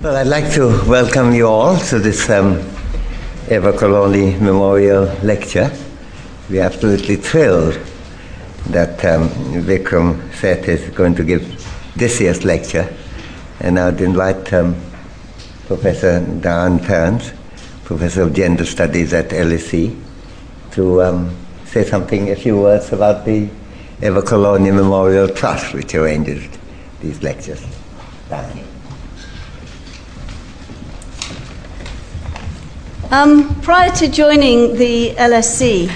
Well, I'd like to welcome you all to this um, Eva Colorni Memorial Lecture. We're absolutely thrilled that um, Vikram Seth is going to give this year's lecture. And I'd invite um, Professor Diane Perrons, Professor of Gender Studies at LSE, to um, say something, a few words about the Eva Colorni Memorial Trust, which arranges these lectures. Diane. Um, prior to joining the LSE,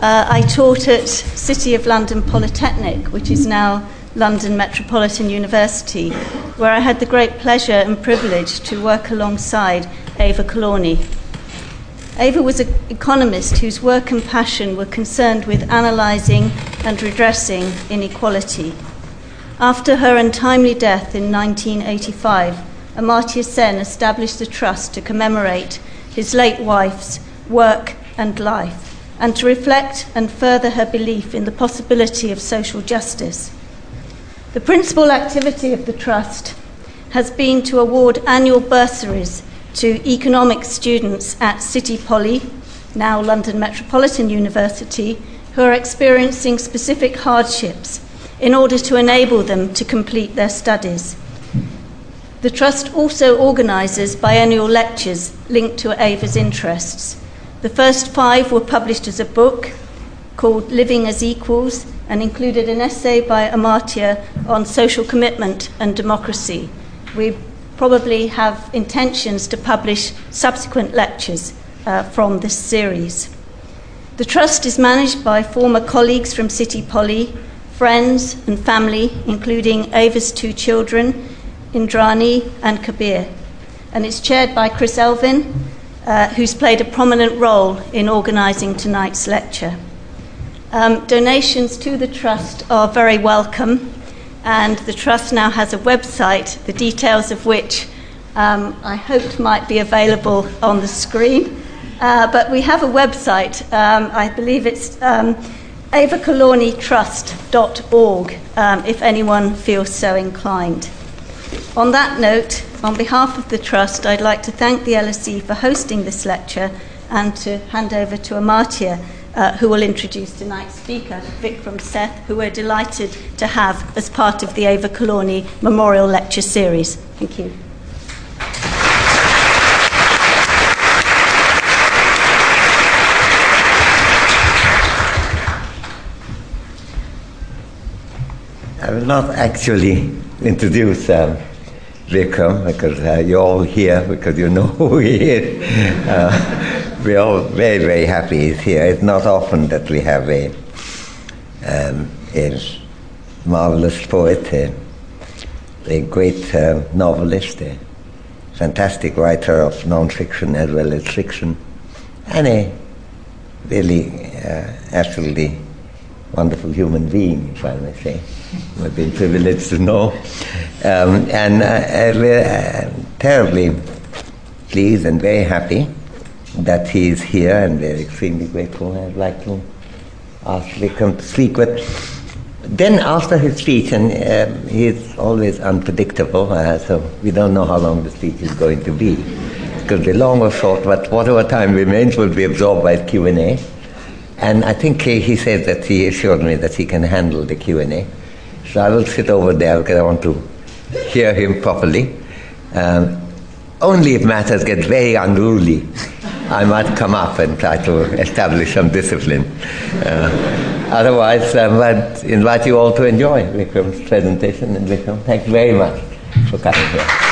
uh, I taught at City of London Polytechnic, which is now London Metropolitan University, where I had the great pleasure and privilege to work alongside Ava Colorni. Ava was an economist whose work and passion were concerned with analysing and redressing inequality. After her untimely death in 1985, Amartya Sen established a trust to commemorate his late wife's work and life, and to reflect and further her belief in the possibility of social justice. The principal activity of the Trust has been to award annual bursaries to economic students at City Poly, now London Metropolitan University, who are experiencing specific hardships in order to enable them to complete their studies. The Trust also organises biennial lectures linked to Ava's interests. The first five were published as a book called Living as Equals and included an essay by Amartya on social commitment and democracy. We probably have intentions to publish subsequent lectures uh, from this series. The Trust is managed by former colleagues from City Poly, friends and family, including Ava's two children Indrani, and Kabir. And it's chaired by Chris Elvin, uh, who's played a prominent role in organising tonight's lecture. Um, donations to the Trust are very welcome, and the Trust now has a website, the details of which um, I hoped might be available on the screen. Uh, but we have a website, um, I believe it's um, avacolonitrust.org, um, if anyone feels so inclined. On that note, on behalf of the Trust, I'd like to thank the LSE for hosting this lecture and to hand over to Amartya, uh, who will introduce tonight's speaker, Vikram Seth, who we're delighted to have as part of the Eva Colorni Memorial Lecture Series. Thank you. I will not actually introduce um, Vikram because uh, you're all here because you know who he is. Uh, we're all very, very happy he's here. It's not often that we have a, um, a marvelous poet, a, a great uh, novelist, a fantastic writer of non-fiction as well as fiction, and a really uh, absolutely wonderful human being, if I may say. I've been privileged to know. Um, and uh, we're uh, terribly pleased and very happy that he is here, and we're extremely grateful. I'd like to ask Vikram to speak. But then, after his speech, and uh, he's always unpredictable, uh, so we don't know how long the speech is going to be. It could be long or short, but whatever time remains will be absorbed by Q&A. And I think he, said that he assured me that he can handle the Q&A. So I will sit over there because I want to hear him properly. Um, only if matters get very unruly, I might come up and try to establish some discipline. Uh, otherwise, I might invite you all to enjoy Vikram's presentation. And Vikram, thank you very much for coming here.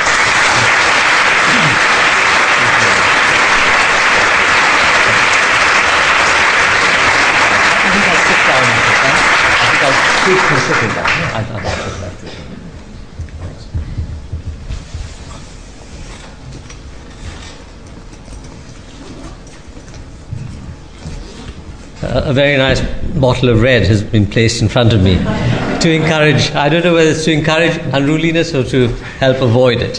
Don't know. a very nice bottle of red has been placed in front of me to encourage, I don't know whether it's to encourage unruliness or to help avoid it.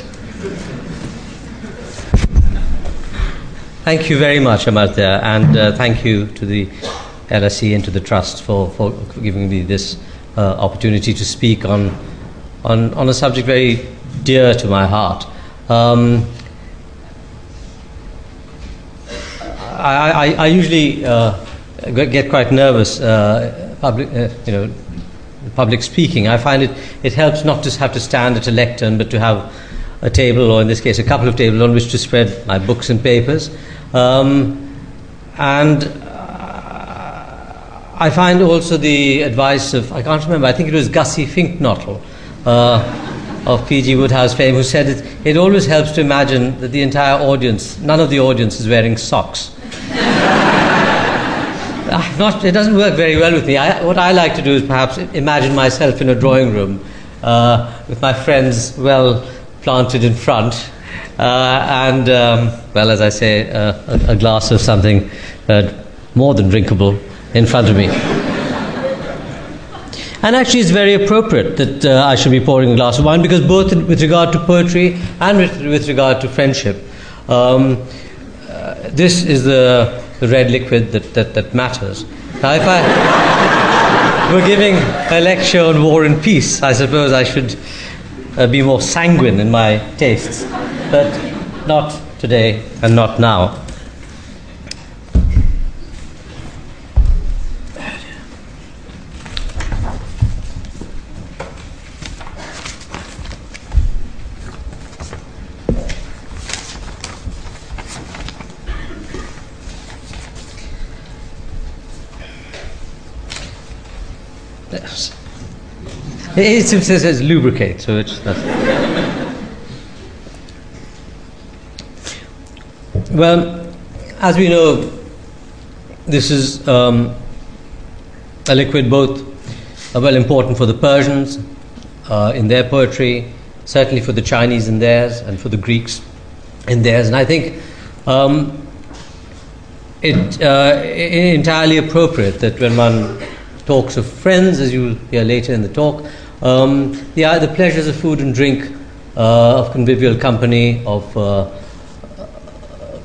Thank you very much, Amartya, and uh, thank you to the LSE and to the Trust for, for giving me this uh, opportunity to speak on, on, on a subject very dear to my heart. Um, I, I, I, usually uh, get quite nervous, uh, public, uh, you know, public speaking. I find it, it helps not to have to stand at a lectern, but to have a table, or in this case, a couple of tables on which to spread my books and papers. Um, and I find also the advice of, I can't remember, I think it was Gussie Fink-Nottle uh, of P.G. Wodehouse fame, who said it, it always helps to imagine that the entire audience, none of the audience is wearing socks. Not, it doesn't work very well with me. I, what I like to do is perhaps imagine myself in a drawing room uh, with my friends well planted in front, uh, and, um, well, as I say, uh, a, a, glass of something uh, more than drinkable in front of me. And actually, it's very appropriate that uh, I should be pouring a glass of wine because, both in, with regard to poetry and with, with regard to friendship, um, uh, this is the, the red liquid that, that, that matters. Now, if I were giving a lecture on war and peace, I suppose I should uh, be more sanguine in my tastes, but not today and not now. It says lubricate, so it's well, as we know, this is um, a liquid both uh, well important for the Persians uh, in their poetry, certainly for the Chinese in theirs, and for the Greeks in theirs. And I think um, it uh, entirely appropriate that when one talks of friends, as you'll hear later in the talk, um, the, the pleasures of food and drink, uh, of convivial company, of uh,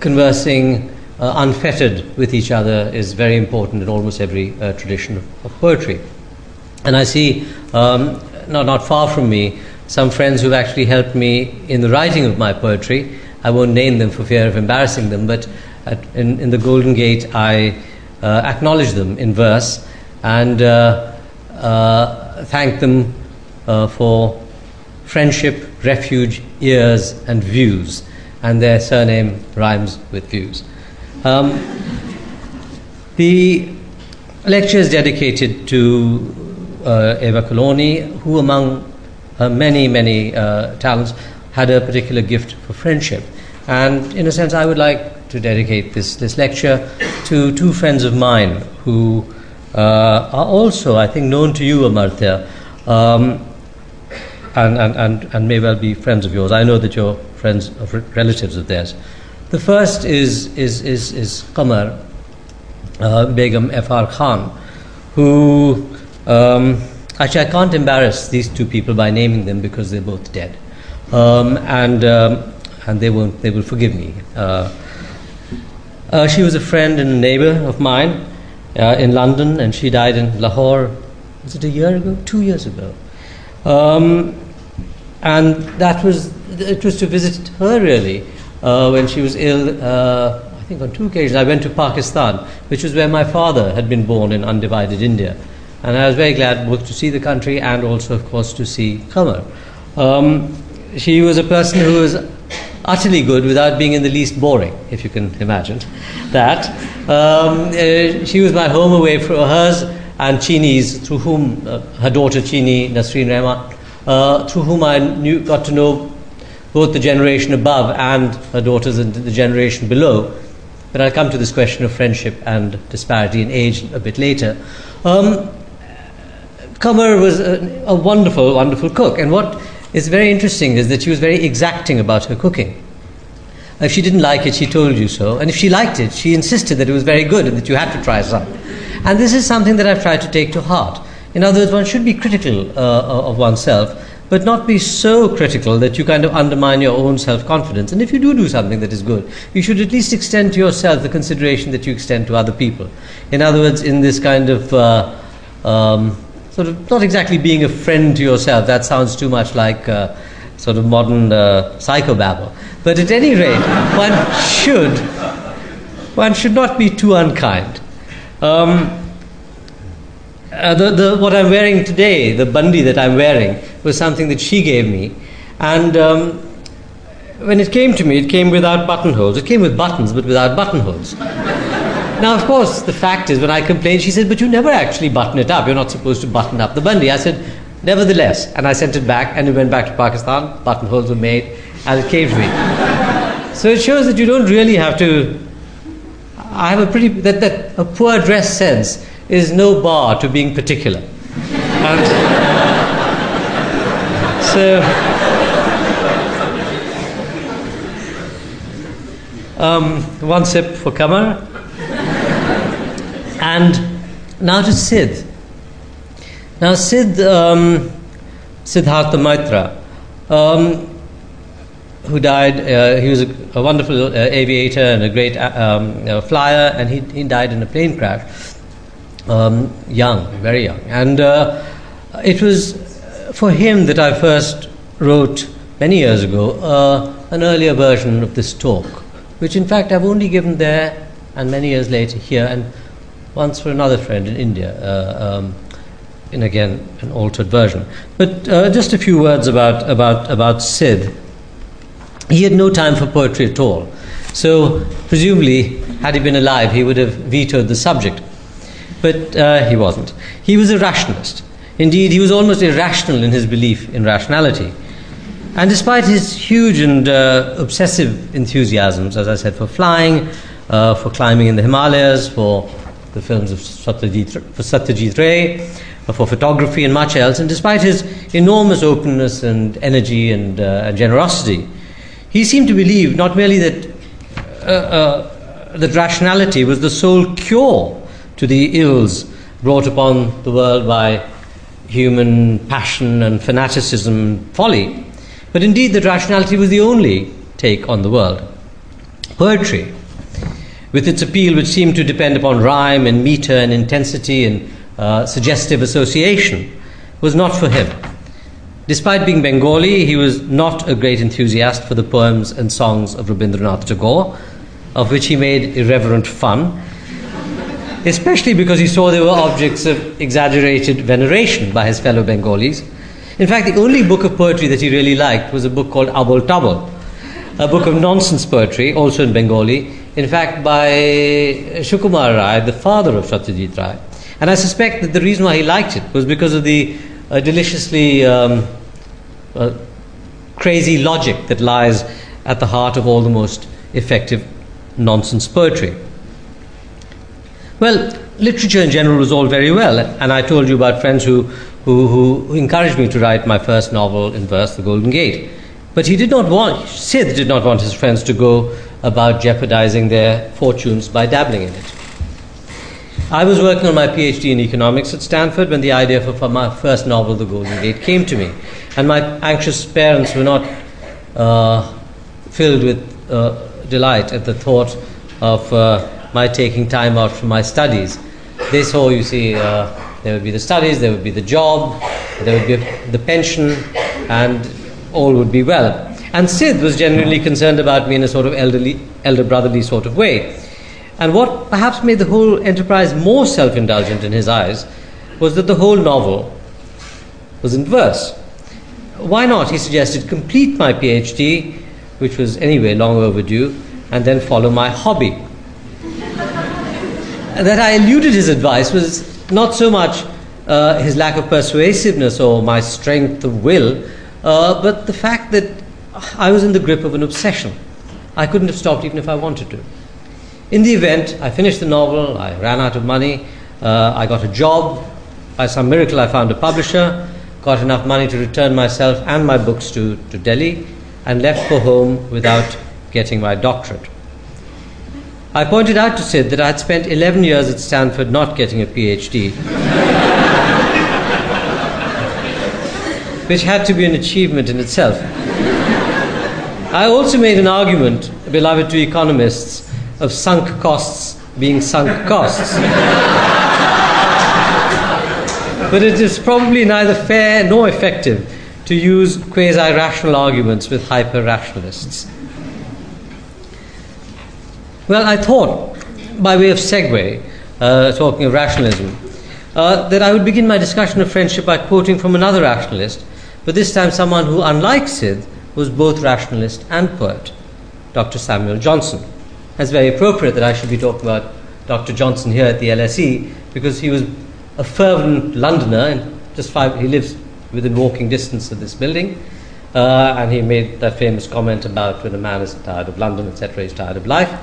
conversing uh, unfettered with each other is very important in almost every uh, tradition of, of, poetry. And I see, um, not, not far from me, some friends who've actually helped me in the writing of my poetry. I won't name them for fear of embarrassing them, but at, in, in, the Golden Gate, I uh, acknowledge them in verse and uh, thank them uh, for friendship, refuge, ears, and views, and their surname rhymes with views. Um, the lecture is dedicated to uh, Eva Colorni, who, among many, many uh, talents, had a particular gift for friendship. And in a sense, I would like to dedicate this, this lecture to two friends of mine who uh, are also, I think, known to you, Amartya. Um, and, and, and, and may well be friends of yours. I know that you're friends of relatives of theirs. The first is, is, is, is Qamar uh, Begum F.R. Khan, who um, actually I can't embarrass these two people by naming them because they're both dead. Um, and, um, and they, won't, they will forgive me. Uh, uh, she was a friend and a neighbor of mine uh, in London, and she died in Lahore. Was it a year ago? Two years ago. Um, and that was it was to visit her really uh, when she was ill. Uh, I think on two occasions I went to Pakistan, which was where my father had been born in undivided India, and I was very glad both to see the country and also, of course, to see Qamar. Um, she was a person who was utterly good without being in the least boring, if you can imagine that. Um, uh, she was my home away from hers and Chini's, through whom uh, her daughter Chini, Nasreen Rahman, uh, through whom I knew, got to know both the generation above and her daughters and the generation below. But I'll come to this question of friendship and disparity in age a bit later. Um, Qamar was a, a, wonderful, wonderful cook. And what is very interesting is that she was very exacting about her cooking. If she didn't like it, she told you so. And if she liked it, she insisted that it was very good and that you had to try some. And this is something that I've tried to take to heart. In other words, one should be critical uh, of oneself, but not be so critical that you kind of undermine your own self confidence. And if you do do something that is good, you should at least extend to yourself the consideration that you extend to other people. In other words, in this kind of uh, um, sort of not exactly being a friend to yourself, that sounds too much like. Uh, sort of modern uh, psychobabble. But at any rate, one should, one should not be too unkind. Um, uh, the, the, what I'm wearing today, the bandi that I'm wearing, was something that she gave me. And um, when it came to me, it came without buttonholes. It came with buttons, but without buttonholes. now, of course, the fact is, when I complained, she said, But you never actually button it up. You're not supposed to button up the bandi. I said, Nevertheless. And I sent it back, and it went back to Pakistan. Buttonholes were made, and it came to me. so it shows that you don't really have to. I have a pretty. that, that a poor dress sense is no bar to being particular. And so, um, one sip for Qamar. And now to Sid. Now, Sid, um, Siddhartha Maitra, um, who died, uh, he was a, a wonderful uh, aviator and a great uh, um, uh, flyer, and he, he died in a plane crash um, young, very young. And uh, it was for him that I first wrote many years ago uh, an earlier version of this talk, which in fact I've only given there and many years later here, and once for another friend in India. Uh, um, in again an altered version, but uh, just a few words about about about Sid. He had no time for poetry at all, so presumably, had he been alive, he would have vetoed the subject but uh, he wasn't. He was a rationalist. Indeed, he was almost irrational in his belief in rationality. And despite his huge and uh, obsessive enthusiasms, as I said, for flying, uh, for climbing in the Himalayas, for the films of Satyajit, for Satyajit Ray, uh, for photography and much else, and despite his enormous openness and energy and, uh, and generosity, he seemed to believe not merely that, uh, that rationality was the sole cure to the ills brought upon the world by human passion and fanaticism and folly. But indeed, that rationality was the only take on the world. Poetry, with its appeal, which seemed to depend upon rhyme and meter and intensity and uh, suggestive association, was not for him. Despite being Bengali, he was not a great enthusiast for the poems and songs of Rabindranath Tagore, of which he made irreverent fun especially because he saw they were objects of exaggerated veneration by his fellow Bengalis. In fact, the only book of poetry that he really liked was a book called Abol Tabol, a book of nonsense poetry, also in Bengali, in fact, by Sukumar Ray, the father of Satyajit Ray. And I suspect that the reason why he liked it was because of the uh, deliciously um, uh, crazy logic that lies at the heart of all the most effective nonsense poetry. Well, literature in general was all very well, and I told you about friends who, who, who encouraged me to write my first novel in verse, The Golden Gate. But he did not want, Sid did not want his friends to go about jeopardizing their fortunes by dabbling in it. I was working on my PhD in economics at Stanford when the idea for, for my first novel, The Golden Gate, came to me. And my anxious parents were not uh, filled with uh, delight at the thought of uh, my taking time out from my studies. This whole, you see, uh, there would be the studies, there would be the job, there would be the pension, and all would be well. And Sid was genuinely concerned about me in a sort of elderly, elder brotherly sort of way. And what perhaps made the whole enterprise more self indulgent in his eyes was that the whole novel was in verse. Why not, he suggested, complete my PhD, which was anyway long overdue, and then follow my hobby, that I eluded his advice was not so much uh, his lack of persuasiveness or my strength of will, uh, but the fact that I was in the grip of an obsession. I couldn't have stopped even if I wanted to. In the event, I finished the novel, I ran out of money, uh, I got a job. By some miracle, I found a publisher, got enough money to return myself and my books to, to Delhi, and left for home without getting my doctorate. I pointed out to Sid that I had spent 11 years at Stanford not getting a PhD, which had to be an achievement in itself. I also made an argument, beloved to economists, of sunk costs being sunk costs. but it is probably neither fair nor effective to use quasi rational arguments with hyper rationalists. Well, I thought, by way of segue, uh, talking of rationalism, uh, that I would begin my discussion of friendship by quoting from another rationalist, but this time someone who, unlike Sid, was both rationalist and poet, Dr. Samuel Johnson. It's very appropriate that I should be talking about Dr. Johnson here at the LSE because he was a fervent Londoner and just five, he lives within walking distance of this building. Uh, and he made that famous comment about when a man is tired of London, etc., he's tired of life.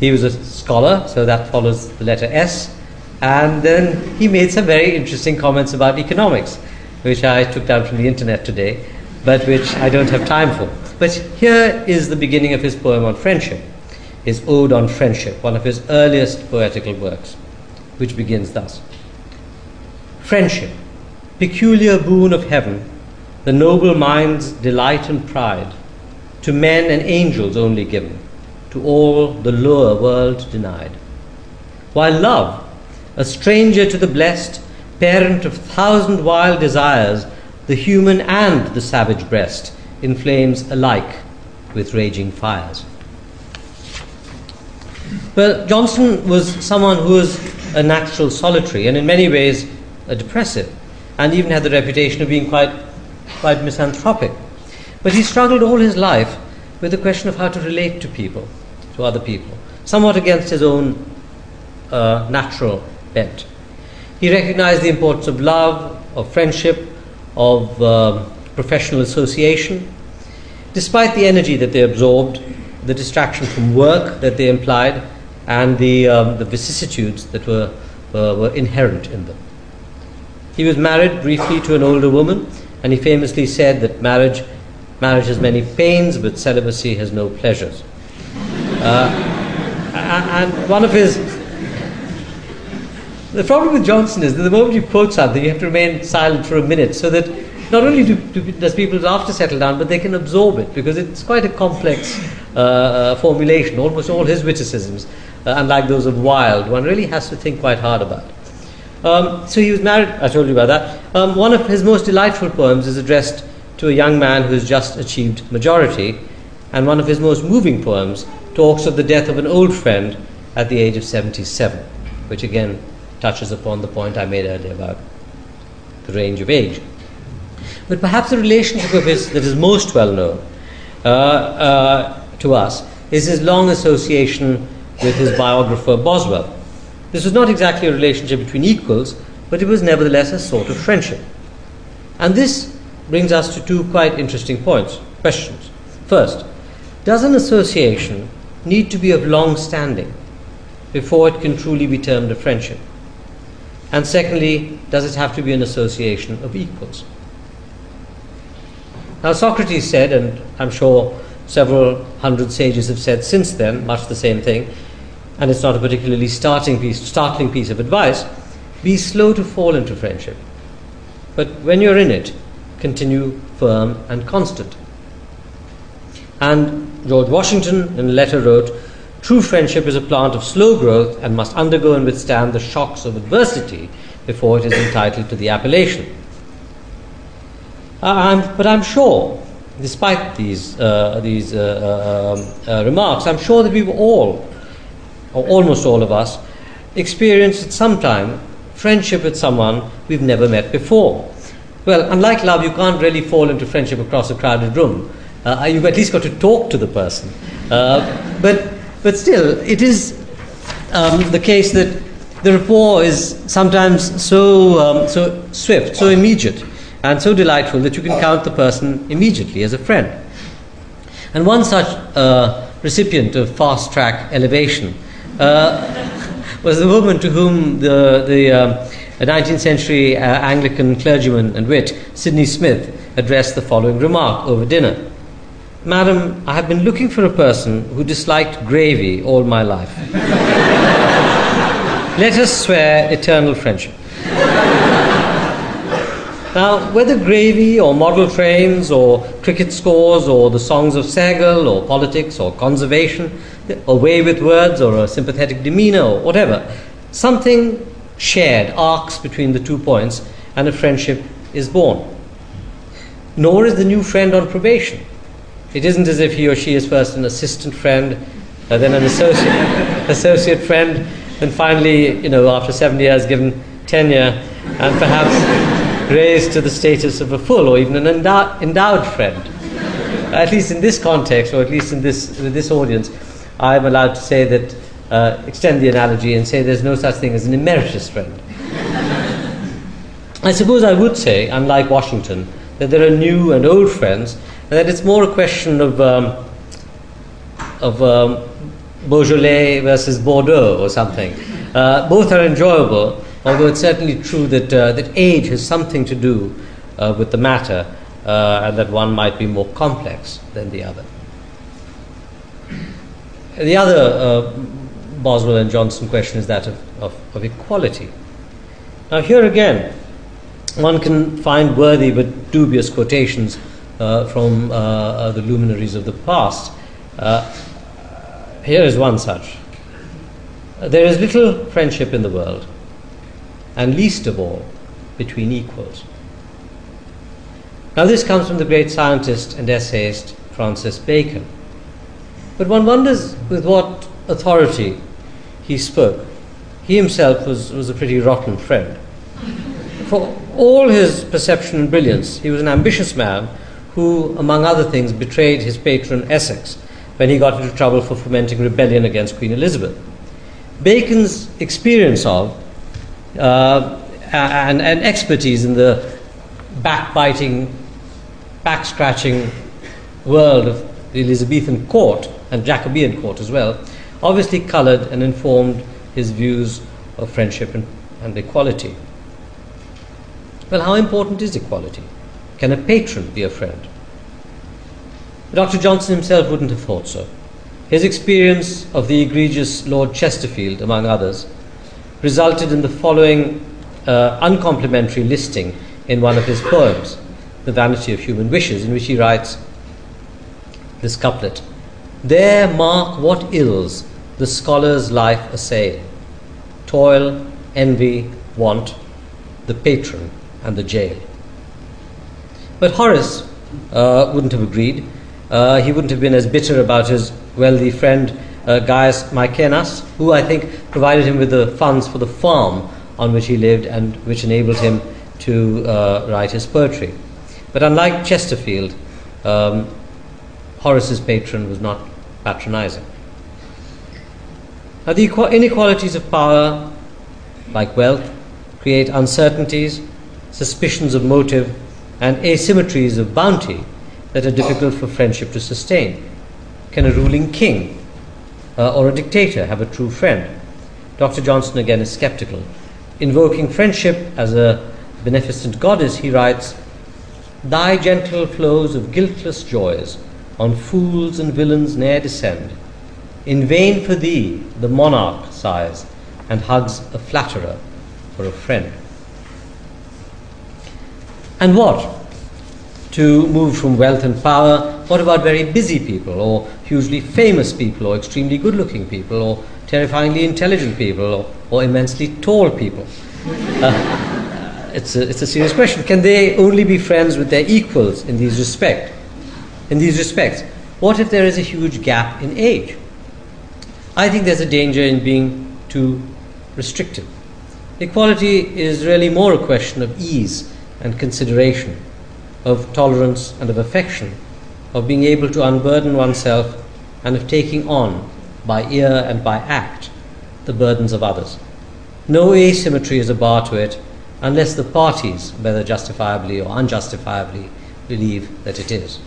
He was a scholar, so that follows the letter S. And then he made some very interesting comments about economics, which I took down from the internet today, but which I don't have time for. But here is the beginning of his poem on friendship, his Ode on Friendship, one of his earliest poetical works, which begins thus Friendship, peculiar boon of heaven, the noble mind's delight and pride, to men and angels only given to all the lower world denied. While love, a stranger to the blessed, parent of thousand wild desires, the human and the savage breast inflames alike with raging fires. Well, Johnson was someone who was a natural solitary and in many ways a depressive, and even had the reputation of being quite, quite misanthropic. But he struggled all his life with the question of how to relate to people to other people, somewhat against his own uh, natural bent. He recognized the importance of love, of friendship, of uh, professional association. Despite the energy that they absorbed, the distraction from work that they implied, and the, um, the vicissitudes that were, uh, were inherent in them. He was married briefly to an older woman, and he famously said that marriage, marriage has many pains, but celibacy has no pleasures. Uh, and one of his. The problem with Johnson is that the moment you quote something, you have to remain silent for a minute so that not only do, do, does people's laughter settle down, but they can absorb it because it's quite a complex uh, uh, formulation. Almost all his witticisms, uh, unlike those of Wilde, one really has to think quite hard about. Um, so he was married, I told you about that. Um, one of his most delightful poems is addressed to a young man who has just achieved majority, and one of his most moving poems talks of the death of an old friend at the age of 77, which again touches upon the point I made earlier about the range of age. But perhaps the relationship of his that is most well known uh, uh, to us is his long association with his biographer Boswell. This was not exactly a relationship between equals, but it was nevertheless a sort of friendship. And this brings us to two quite interesting points, questions. First, does an association need to be of long standing before it can truly be termed a friendship? And secondly, does it have to be an association of equals? Now, Socrates said, and I'm sure several hundred sages have said since then, much the same thing, and it's not a particularly startling piece, startling piece of advice be slow to fall into friendship. But when you're in it, continue firm and constant. And George Washington, in a letter, wrote True friendship is a plant of slow growth and must undergo and withstand the shocks of adversity before it is entitled to the appellation. Uh, I'm, but I'm sure, despite these, uh, these uh, uh, um, uh remarks, I'm sure that we were all, or almost all of us, experienced at some time friendship with someone we've never met before. Well, unlike love, you can't really fall into friendship across a crowded room. Uh, you've at least got to talk to the person. Uh, but, but still, it is um, the case that the rapport is sometimes so, um, so swift, so immediate, and so delightful that you can count the person immediately as a friend. And one such uh, recipient of fast track elevation uh, was the woman to whom the, the um, 19th century uh, Anglican clergyman and wit, Sydney Smith, addressed the following remark over dinner. Madam, I have been looking for a person who disliked gravy all my life. Let us swear eternal friendship. Now, whether gravy or model trains or cricket scores or the songs of Saigal or politics or conservation, a way with words or a sympathetic demeanor or whatever, something shared arcs between the two points and a friendship is born. nor is the new friend on probation. It isn't as if he or she is first an assistant friend, uh, then an associate, associate friend, and finally, you know, after seven years, given tenure, and perhaps raised to the status of a full or even an endowed, endowed friend. At least in this context, or at least in this, with this audience, I'm allowed to say that, uh, extend the analogy and say there's no such thing as an emeritus friend. I suppose I would say, unlike Washington, that there are new and old friends, that it's more a question of, um, of um, Beaujolais versus Bordeaux or something. Uh, both are enjoyable, although it's certainly true that, uh, that age has something to do uh, with the matter, uh, and that one might be more complex than the other. The other uh, Boswell and Johnson question is that of, of, of equality. Now, here again, one can find worthy but dubious quotations uh, from uh, uh, the luminaries of the past. Uh, here is one such. There is little friendship in the world, and least of all between equals. Now, this comes from the great scientist and essayist Francis Bacon. But one wonders with what authority he spoke. He himself was, was a pretty rotten friend. For all his perception and brilliance, he was an ambitious man who, among other things, betrayed his patron Essex when he got into trouble for fomenting rebellion against Queen Elizabeth. Bacon's experience of uh, and, and expertise in the backbiting, back scratching world of the Elizabethan court and Jacobean court as well obviously coloured and informed his views of friendship and, and equality. Well, how important is equality? Can a patron be a friend? Dr. Johnson himself wouldn't have thought so. His experience of the egregious Lord Chesterfield, among others, resulted in the following uh, uncomplimentary listing in one of his poems, The Vanity of Human Wishes, in which he writes this couplet There mark what ills the scholar's life assail toil, envy, want, the patron, and the jail. But Horace uh, wouldn't have agreed. Uh, he wouldn't have been as bitter about his wealthy friend uh, Gaius Maecenas, who I think provided him with the funds for the farm on which he lived and which enabled him to uh, write his poetry. But unlike Chesterfield, um, Horace's patron was not patronizing. Now, the inequalities of power, like wealth, create uncertainties, suspicions of motive, and asymmetries of bounty that are difficult for friendship to sustain. Can a ruling king uh, or a dictator have a true friend? Dr. Johnson again is skeptical. Invoking friendship as a beneficent goddess, he writes, Thy gentle flows of guiltless joys on fools and villains ne'er descend. In vain for thee the monarch sighs and hugs a flatterer for a friend. And what? To move from wealth and power, what about very busy people, or hugely famous people, or extremely good looking people, or terrifyingly intelligent people, or, or immensely tall people? Uh, it's, a, it's a serious question. Can they only be friends with their equals in these respect? In these respects, what if there is a huge gap in age? I think there's a danger in being too restrictive. Equality is really more a question of ease and consideration, of tolerance and of affection, of being able to unburden oneself and of taking on, by ear and by act, the burdens of others. No asymmetry is a bar to it unless the parties, whether justifiably or unjustifiably, believe that it is.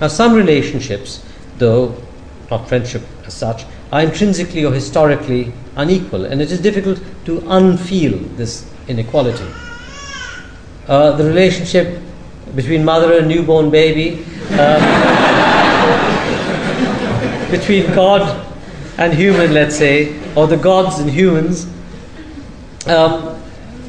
Now, some relationships, though not friendship as such, are intrinsically or historically unequal, and it is difficult to unfeel this inequality. Uh, the relationship between mother and newborn baby, uh, between God and human, let's say, or the gods and humans. Um,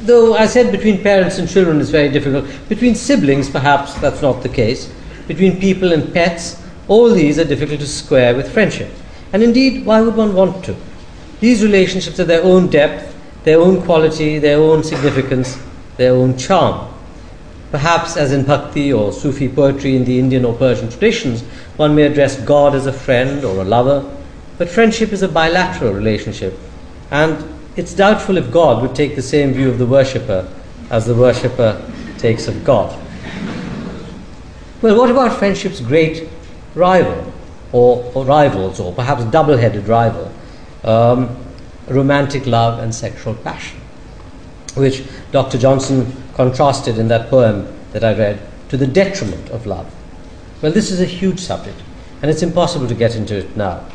though I said between parents and children is very difficult. Between siblings, perhaps that's not the case. Between people and pets, all these are difficult to square with friendship. And indeed, why would one want to? These relationships have their own depth, their own quality, their own significance, their own charm. Perhaps, as in Bhakti or Sufi poetry in the Indian or Persian traditions, one may address God as a friend or a lover, but friendship is a bilateral relationship, and it's doubtful if God would take the same view of the worshipper as the worshipper takes of God. Well, what about friendship's great rival, or, or rivals, or perhaps double headed rival? Um, romantic love and sexual passion, which Dr. Johnson contrasted in that poem that I read to the detriment of love. Well, this is a huge subject, and it's impossible to get into it now.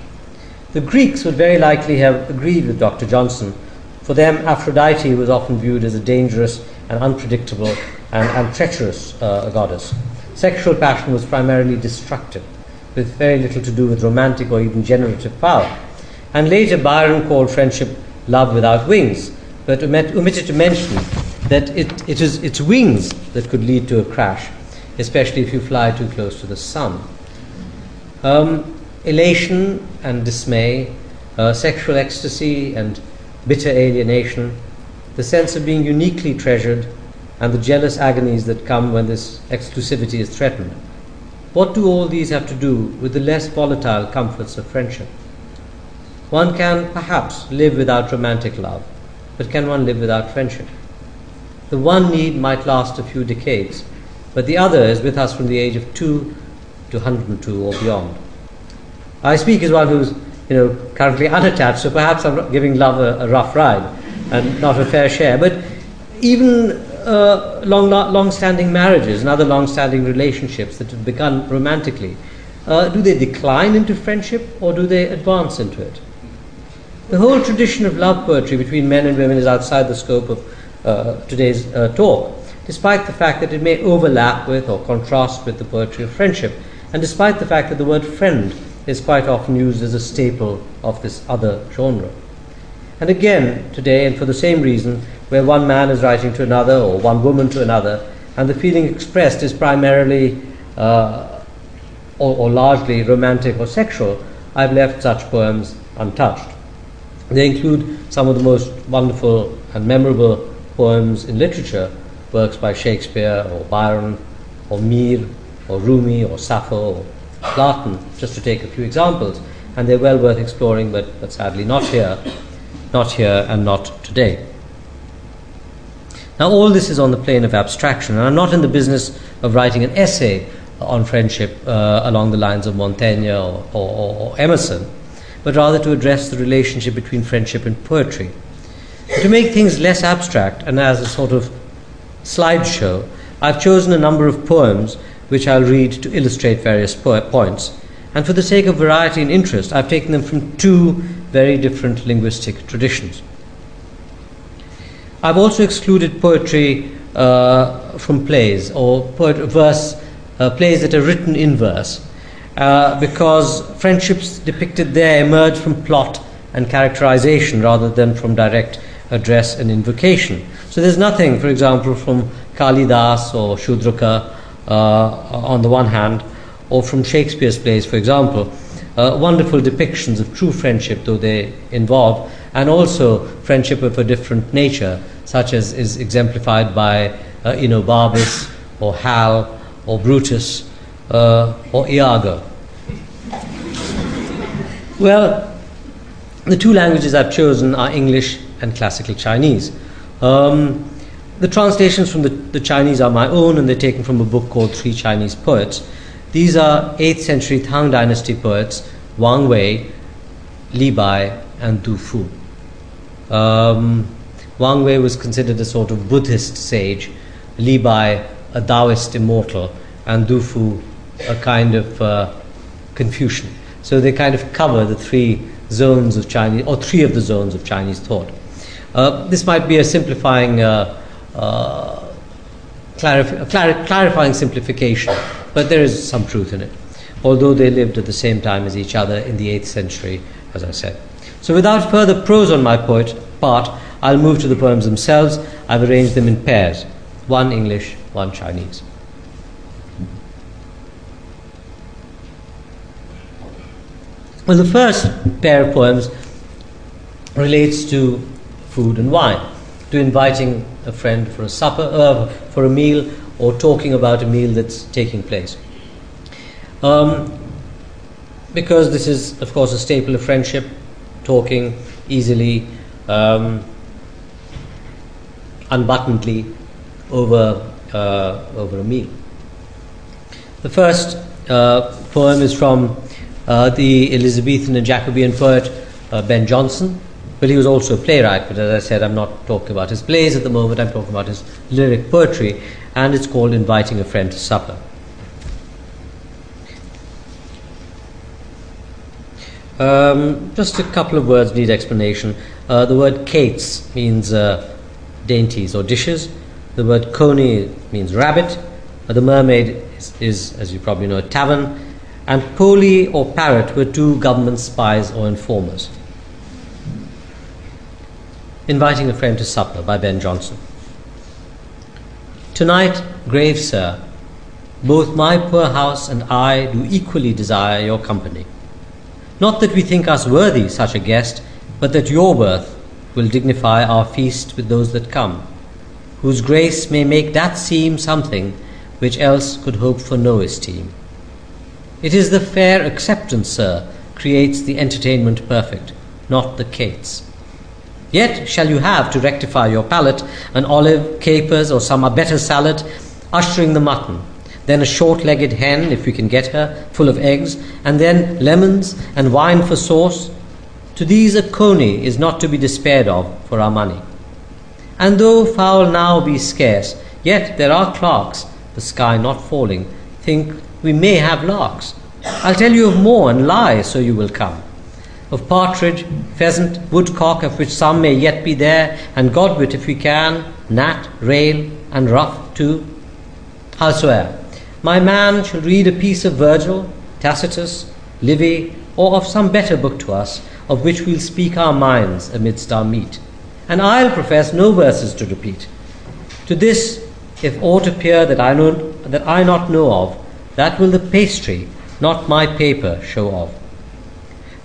The Greeks would very likely have agreed with Dr. Johnson. For them, Aphrodite was often viewed as a dangerous and unpredictable and, and treacherous uh, goddess. Sexual passion was primarily destructive, with very little to do with romantic or even generative power. And later, Byron called friendship love without wings, but omitted to mention that it, it is its wings that could lead to a crash, especially if you fly too close to the sun. Um, elation and dismay, uh, sexual ecstasy and bitter alienation, the sense of being uniquely treasured, and the jealous agonies that come when this exclusivity is threatened. What do all these have to do with the less volatile comforts of friendship? One can perhaps live without romantic love, but can one live without friendship? The one need might last a few decades, but the other is with us from the age of 2 to 102 or beyond. I speak as one who's you know, currently unattached, so perhaps I'm giving love a, a rough ride and not a fair share. But even uh, long, long-standing marriages and other long-standing relationships that have begun romantically, uh, do they decline into friendship or do they advance into it? The whole tradition of love poetry between men and women is outside the scope of uh, today's uh, talk, despite the fact that it may overlap with or contrast with the poetry of friendship, and despite the fact that the word friend is quite often used as a staple of this other genre. And again, today, and for the same reason, where one man is writing to another or one woman to another, and the feeling expressed is primarily uh, or, or largely romantic or sexual, I've left such poems untouched. They include some of the most wonderful and memorable poems in literature, works by Shakespeare or Byron or Mir or Rumi or Sappho or Platen, just to take a few examples. And they're well worth exploring, but, but sadly not here, not here and not today. Now, all this is on the plane of abstraction, and I'm not in the business of writing an essay on friendship uh, along the lines of Montaigne or, or, or Emerson, but rather to address the relationship between friendship and poetry. To make things less abstract and as a sort of slideshow, I've chosen a number of poems which I'll read to illustrate various po- points. And for the sake of variety and interest, I've taken them from two very different linguistic traditions. I've also excluded poetry uh, from plays or poet- verse, uh, plays that are written in verse uh, because friendships depicted there emerge from plot and characterization rather than from direct address and invocation. So there's nothing, for example, from Kalidas or Shudraka uh, on the one hand, or from Shakespeare's plays, for example, uh, wonderful depictions of true friendship, though they involve, and also friendship of a different nature, such as is exemplified by uh, Enobarbus or Hal or Brutus uh, or Iago. Well, the two languages I've chosen are English and classical Chinese. Um, the translations from the, the, Chinese are my own, and they're taken from a book called Three Chinese Poets. These are 8th century Tang Dynasty poets Wang Wei, Li Bai, and Du Fu. Um, Wang Wei was considered a sort of Buddhist sage, Li Bai, a Taoist immortal, and Du Fu, a kind of uh, Confucian. So they kind of cover the three zones of Chinese, or three of the zones of Chinese thought. Uh, this might be a simplifying, uh, uh, clarif- clar- clarifying simplification, but there is some truth in it. Although they lived at the same time as each other in the 8th century, as I said. So, without further prose on my poet part, I'll move to the poems themselves. I've arranged them in pairs one English, one Chinese. Well, the first pair of poems relates to food and wine, to inviting a friend for a supper, uh, for a meal, or talking about a meal that's taking place. Um, because this is, of course, a staple of friendship, talking easily, um, unbuttonedly over, uh, over a meal. The first uh, poem is from the Elizabethan and Jacobean poet uh, Ben Jonson. Well, he was also a playwright, but as I said, I'm not talking about his plays at the moment, I'm talking about his lyric poetry, and it's called Inviting a Friend to Supper. Um, just a couple of words need explanation. Uh, the word cates means uh, dainties or dishes. The word coney means rabbit. Uh, the mermaid is, is, as you probably know, a tavern. And Poley or parrot were two government spies or informers. Inviting a Friend to Supper by Ben Jonson. Tonight, grave sir, both my poor house and I do equally desire your company. Not that we think us worthy such a guest, but that your birth will dignify our feast with those that come, whose grace may make that seem something which else could hope for no esteem. It is the fair acceptance, sir, creates the entertainment perfect, not the cates. Yet shall you have, to rectify your palate, an olive, capers, or some better salad, ushering the mutton, then a short legged hen, if we can get her, full of eggs, and then lemons and wine for sauce. To these a coney is not to be despaired of for our money. And though fowl now be scarce, yet there are clerks, the sky not falling, think we may have larks. I'll tell you of more and lie, so you will come. Of partridge, pheasant, woodcock, of which some may yet be there, and godwit if we can, gnat, rail, and ruff too. Howsoever, my man shall read a piece of Virgil, Tacitus, Livy, or of some better book to us, of which we'll speak our minds amidst our meat. And I'll profess no verses to repeat. To this, if aught appear that I know that I not know of, that will the pastry, not my paper, show of.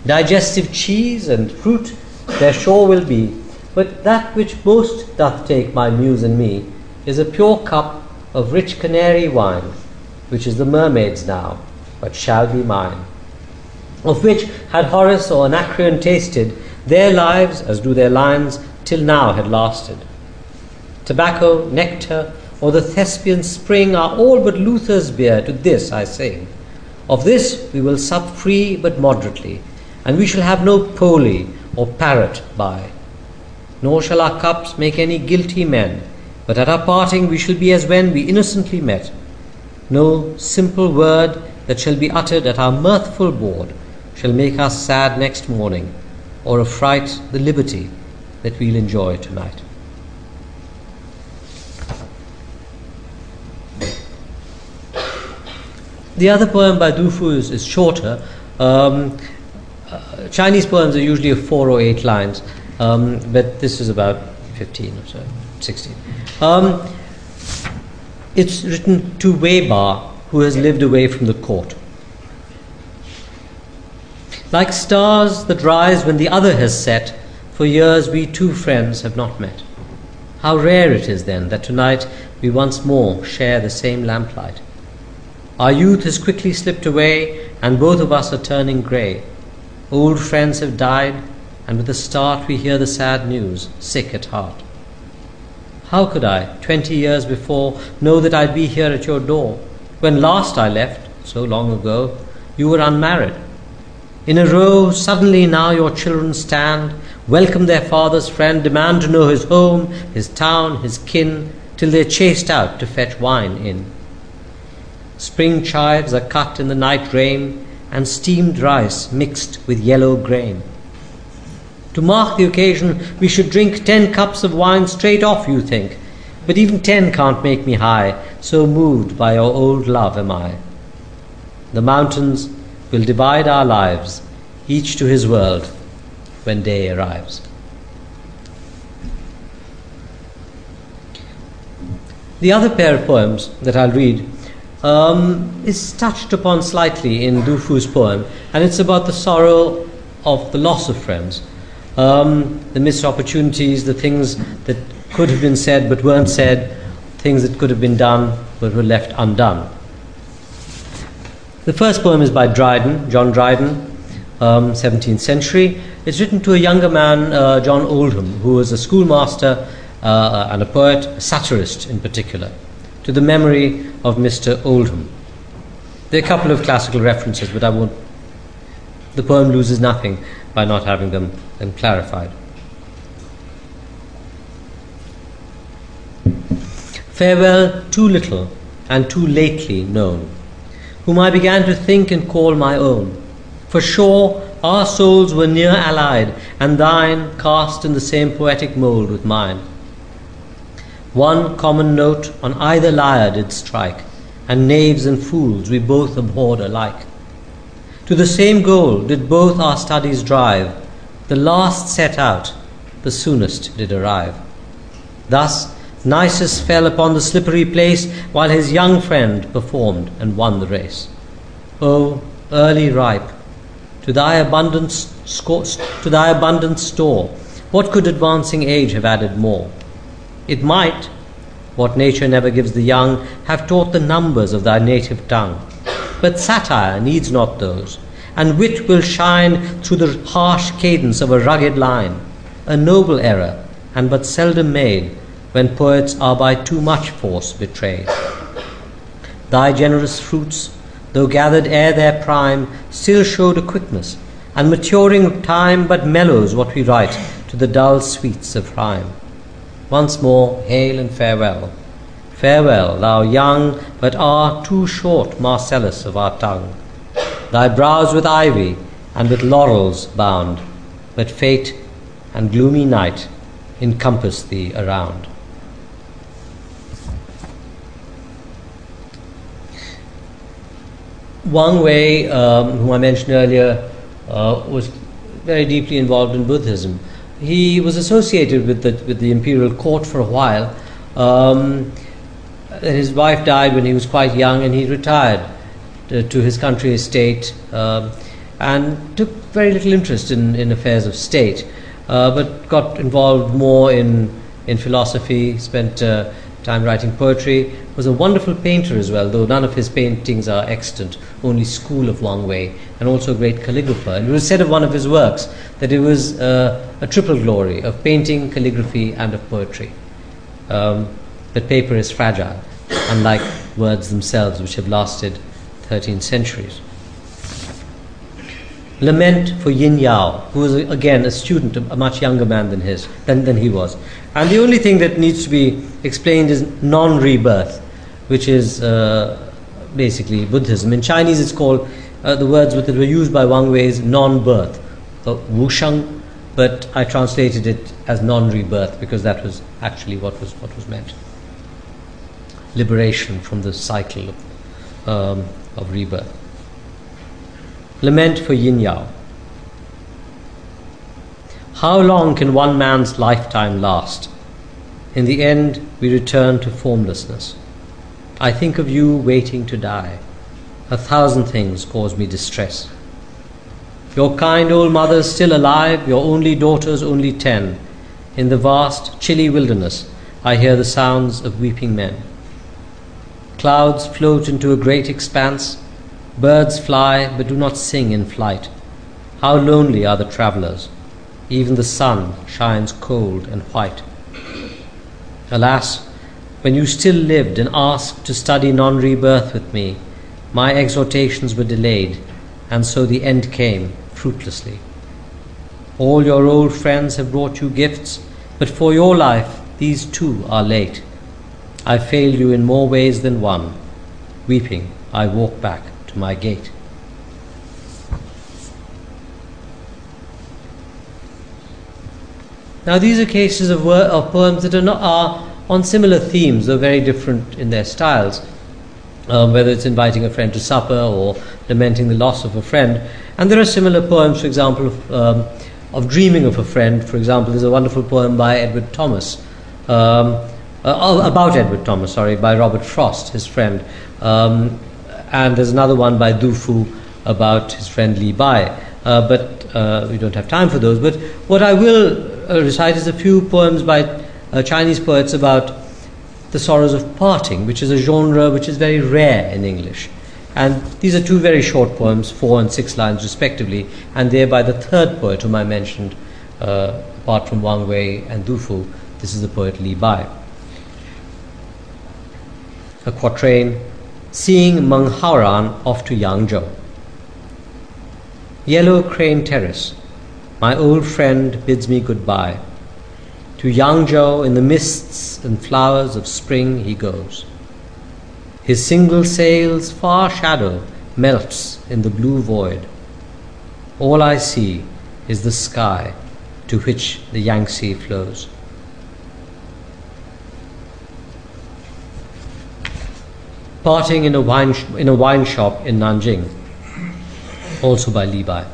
Digestive cheese and fruit there sure will be, but that which most doth take my muse and me is a pure cup of rich canary wine which is the mermaid's now, but shall be mine. Of which, had Horace or Anacreon tasted, their lives, as do their lines, till now had lasted. Tobacco, nectar, or the Thespian spring are all but Luther's beer, to this I sing. Of this we will sup free but moderately, and we shall have no poley or parrot by. Nor shall our cups make any guilty men, but at our parting we shall be as when we innocently met no simple word that shall be uttered at our mirthful board shall make us sad next morning, or affright the liberty that we'll enjoy tonight. The other poem by Du Fu is, is shorter. Um, uh, Chinese poems are usually of four or eight lines, um, but this is about 15 or so, 16. Um, it's written to Wei Ba, who has lived away from the court. Like stars that rise when the other has set, for years we two friends have not met. How rare it is then that tonight we once more share the same lamplight. Our youth has quickly slipped away, and both of us are turning grey. Old friends have died, and with a start we hear the sad news, sick at heart. How could I, twenty years before, know that I'd be here at your door? When last I left, so long ago, you were unmarried. In a row, suddenly now your children stand, welcome their father's friend, demand to know his home, his town, his kin, till they're chased out to fetch wine in. Spring chives are cut in the night rain, and steamed rice mixed with yellow grain. To mark the occasion, we should drink ten cups of wine straight off, you think. But even ten can't make me high, so moved by your old love am I. The mountains will divide our lives, each to his world, when day arrives. The other pair of poems that I'll read um, is touched upon slightly in Du Fu's poem, and it's about the sorrow of the loss of friends um, the missed opportunities, the things that could have been said but weren't said, things that could have been done but were left undone. The first poem is by Dryden, John Dryden, um, 17th century. It's written to a younger man, uh, John Oldham, who was a schoolmaster uh, and a poet, a satirist in particular, to the memory of Mr. Oldham. There are a couple of classical references, but I won't. The poem loses nothing by not having them, them clarified. Farewell, too little and too lately known, whom I began to think and call my own. For sure, our souls were near allied, and thine cast in the same poetic mould with mine. One common note on either lyre did strike, and knaves and fools we both abhorred alike. To the same goal did both our studies drive, the last set out, the soonest did arrive. Thus Nisus fell upon the slippery place while his young friend performed and won the race. O early ripe, to thy abundant, to thy abundant store, what could advancing age have added more? It might, what nature never gives the young, have taught the numbers of thy native tongue. But satire needs not those, and wit will shine through the harsh cadence of a rugged line, a noble error, and but seldom made when poets are by too much force betrayed. Thy generous fruits, though gathered ere their prime, still showed a quickness, and maturing time but mellows what we write to the dull sweets of rhyme. Once more, hail and farewell. Farewell, thou young, but are too short Marcellus of our tongue. Thy brows with ivy and with laurels bound, but fate and gloomy night encompass thee around. Wang Wei, um, whom I mentioned earlier, uh, was very deeply involved in Buddhism. He was associated with the, with the imperial court for a while. Um, his wife died when he was quite young, and he retired to, to his country estate um, and took very little interest in, in affairs of state, uh, but got involved more in, in philosophy, spent uh, time writing poetry, was a wonderful painter as well, though none of his paintings are extant, only School of Wang Wei, and also a great calligrapher. And it was said of one of his works that it was uh, a triple glory of painting, calligraphy, and of poetry. Um, but paper is fragile, unlike words themselves, which have lasted 13 centuries. Lament for Yin Yao, who was again a student, a much younger man than his than, than he was. And the only thing that needs to be explained is non-rebirth, which is uh, basically Buddhism. In Chinese, it's called uh, the words that were used by Wang Wei is non-birth, uh, wusheng, but I translated it as non-rebirth because that was actually what was what was meant. Liberation from the cycle of, um, of rebirth. Lament for Yin Yao. How long can one man's lifetime last? In the end, we return to formlessness. I think of you waiting to die. A thousand things cause me distress. Your kind old mother's still alive, your only daughter's only ten. In the vast, chilly wilderness, I hear the sounds of weeping men. Clouds float into a great expanse, Birds fly but do not sing in flight. How lonely are the travellers! Even the sun shines cold and white. Alas, when you still lived and asked to study non rebirth with me, my exhortations were delayed, and so the end came fruitlessly. All your old friends have brought you gifts, but for your life these too are late. I failed you in more ways than one. Weeping, I walk back my gate. Now, these are cases of, of poems that are, not, are on similar themes, though very different in their styles. Um, whether it's inviting a friend to supper or lamenting the loss of a friend. And there are similar poems, for example, of, um, of dreaming of a friend. For example, there's a wonderful poem by Edward Thomas, um, uh, about Edward Thomas, sorry, by Robert Frost, his friend. Um, and there's another one by Du Fu about his friend Li Bai. Uh, but uh, we don't have time for those. But what I will uh, recite is a few poems by uh, Chinese poets about The Sorrows of Parting, which is a genre which is very rare in English. And these are two very short poems, four and six lines respectively, and they're by the third poet whom I mentioned, uh, apart from Wang Wei and Du Fu. This is the poet Li Bai. A quatrain Seeing Meng Haoran off to Yangzhou. Yellow Crane Terrace, my old friend bids me goodbye. To Yangzhou in the mists and flowers of spring he goes. His single sail's far shadow melts in the blue void. All I see is the sky to which the Yangtze flows. Parting in a wine, sh- in a wine shop in Nanjing, also by Li Bai.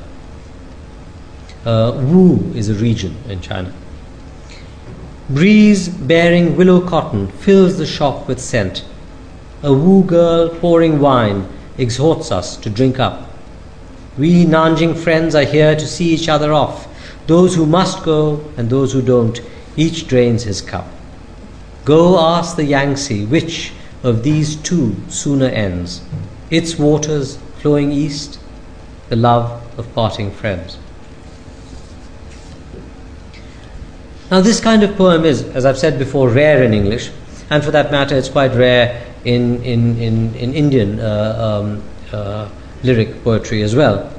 Uh, Wu is a region in China. Breeze bearing willow cotton fills the shop with scent. A Wu girl pouring wine exhorts us to drink up. We Nanjing friends are here to see each other off. Those who must go and those who don't, each drains his cup. Go ask the Yangtze which of these two sooner ends, its waters flowing east, the love of parting friends. Now, this kind of poem is, as I've said before, rare in English, and for that matter, it's quite rare in, in, in, in Indian uh, um, uh, lyric poetry as well.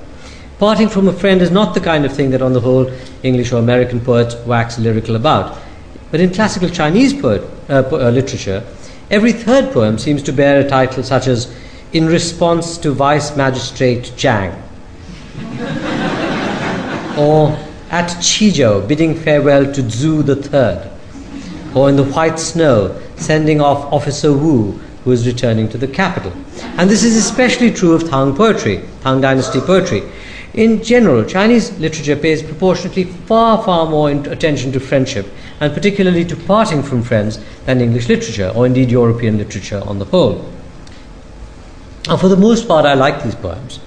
Parting from a friend is not the kind of thing that, on the whole, English or American poets wax lyrical about. But in classical Chinese poet, uh, uh, literature, every third poem seems to bear a title such as In Response to Vice Magistrate Chang or at Qizhou, bidding farewell to Zu the Third, or in the white snow, sending off Officer Wu, who is returning to the capital. And this is especially true of Tang poetry, Tang Dynasty poetry. In general, Chinese literature pays proportionately far, far more attention to friendship, and particularly to parting from friends, than English literature, or indeed European literature on the whole. And for the most part, I like these poems.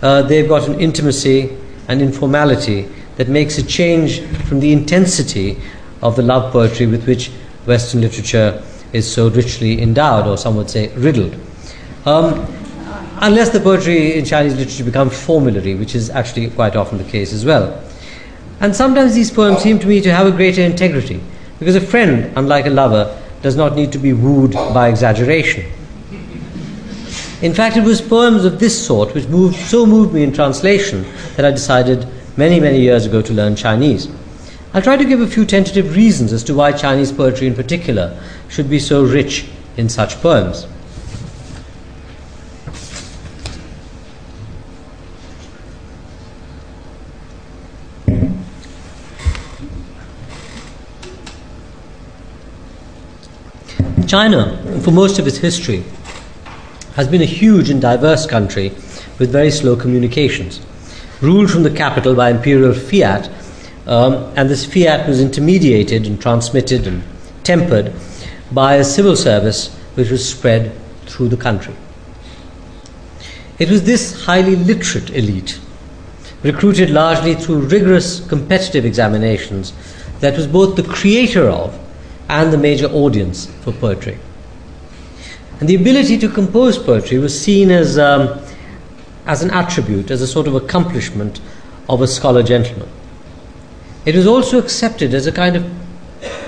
Uh, they've got an intimacy and informality that makes a change from the intensity of the love poetry with which Western literature is so richly endowed, or some would say riddled. Um, unless the poetry in Chinese literature becomes formulary, which is actually quite often the case as well. And sometimes these poems seem to me to have a greater integrity, because a friend, unlike a lover, does not need to be wooed by exaggeration. In fact, it was poems of this sort which moved, so moved me in translation that I decided many, many years ago to learn Chinese. I'll try to give a few tentative reasons as to why Chinese poetry in particular should be so rich in such poems. China, for most of its history, has been a huge and diverse country with very slow communications. Ruled from the capital by imperial fiat, um, and this fiat was intermediated and transmitted and tempered by a civil service which was spread through the country. It was this highly literate elite, recruited largely through rigorous competitive examinations, that was both the creator of and the major audience for poetry. And the ability to compose poetry was seen as, um, as an attribute, as a sort of accomplishment of a scholar gentleman. It was also accepted as a kind of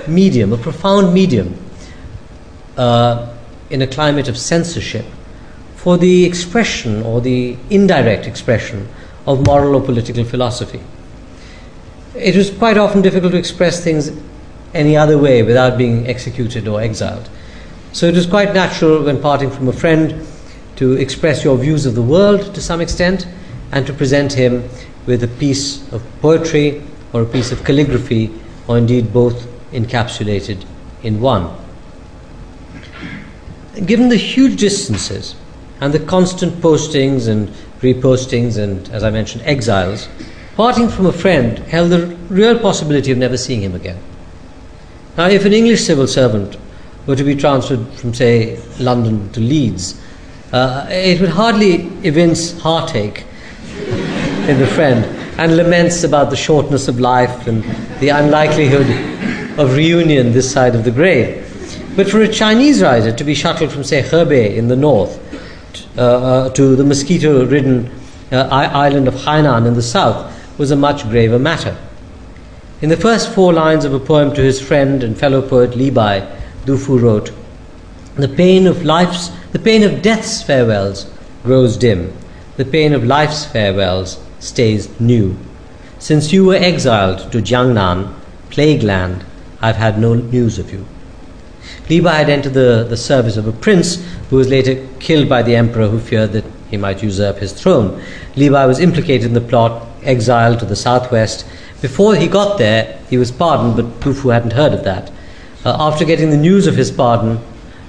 medium, a profound medium, uh, in a climate of censorship for the expression or the indirect expression of moral or political philosophy. It was quite often difficult to express things any other way without being executed or exiled. So it was quite natural when parting from a friend to express your views of the world to some extent and to present him with a piece of poetry or a piece of calligraphy, or indeed both encapsulated in one. Given the huge distances and the constant postings and repostings and, as I mentioned, exiles, parting from a friend held the real possibility of never seeing him again. Now, if an English civil servant were to be transferred from, say, London to Leeds, uh, it would hardly evince heartache in the friend and laments about the shortness of life and the unlikelihood of reunion this side of the grave. But for a Chinese writer to be shuttled from, say, Hebei in the north uh, uh, to the mosquito ridden uh, island of Hainan in the south was a much graver matter. In the first four lines of a poem to his friend and fellow poet Li Bai, Du Fu wrote, The pain of life's, the pain of death's farewells grows dim. The pain of life's farewells stays new. Since you were exiled to Jiangnan, plague land, I've had no news of you. Bai had entered the, the service of a prince who was later killed by the emperor who feared that he might usurp his throne. Bai was implicated in the plot, exiled to the southwest. Before he got there, he was pardoned, but Du Fu hadn't heard of that. Uh, after getting the news of his pardon,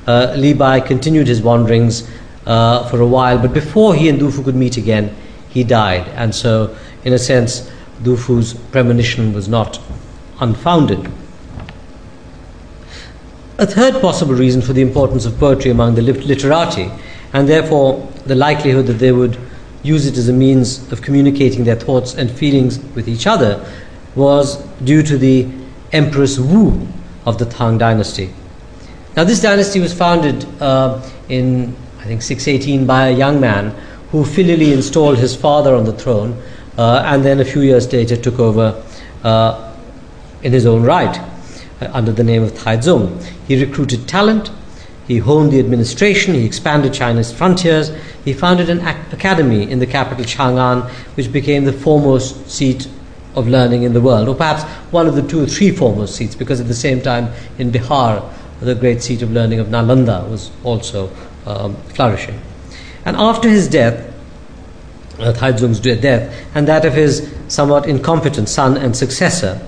uh, Li Bai continued his wanderings uh, for a while, but before he and Du Fu could meet again, he died. And so, in a sense, Du Fu's premonition was not unfounded. A third possible reason for the importance of poetry among the literati, and therefore the likelihood that they would use it as a means of communicating their thoughts and feelings with each other, was due to the Empress Wu of the Tang dynasty. Now, this dynasty was founded uh, in, I think, 618 by a young man who filially installed his father on the throne uh, and then a few years later took over uh, in his own right uh, under the name of Taizong. He recruited talent, he honed the administration, he expanded China's frontiers, he founded an ac- academy in the capital Chang'an, which became the foremost seat of learning in the world, or perhaps one of the two or three foremost seats, because at the same time in Bihar, the great seat of learning of Nalanda was also um, flourishing. And after his death, uh, Taizong's death, and that of his somewhat incompetent son and successor,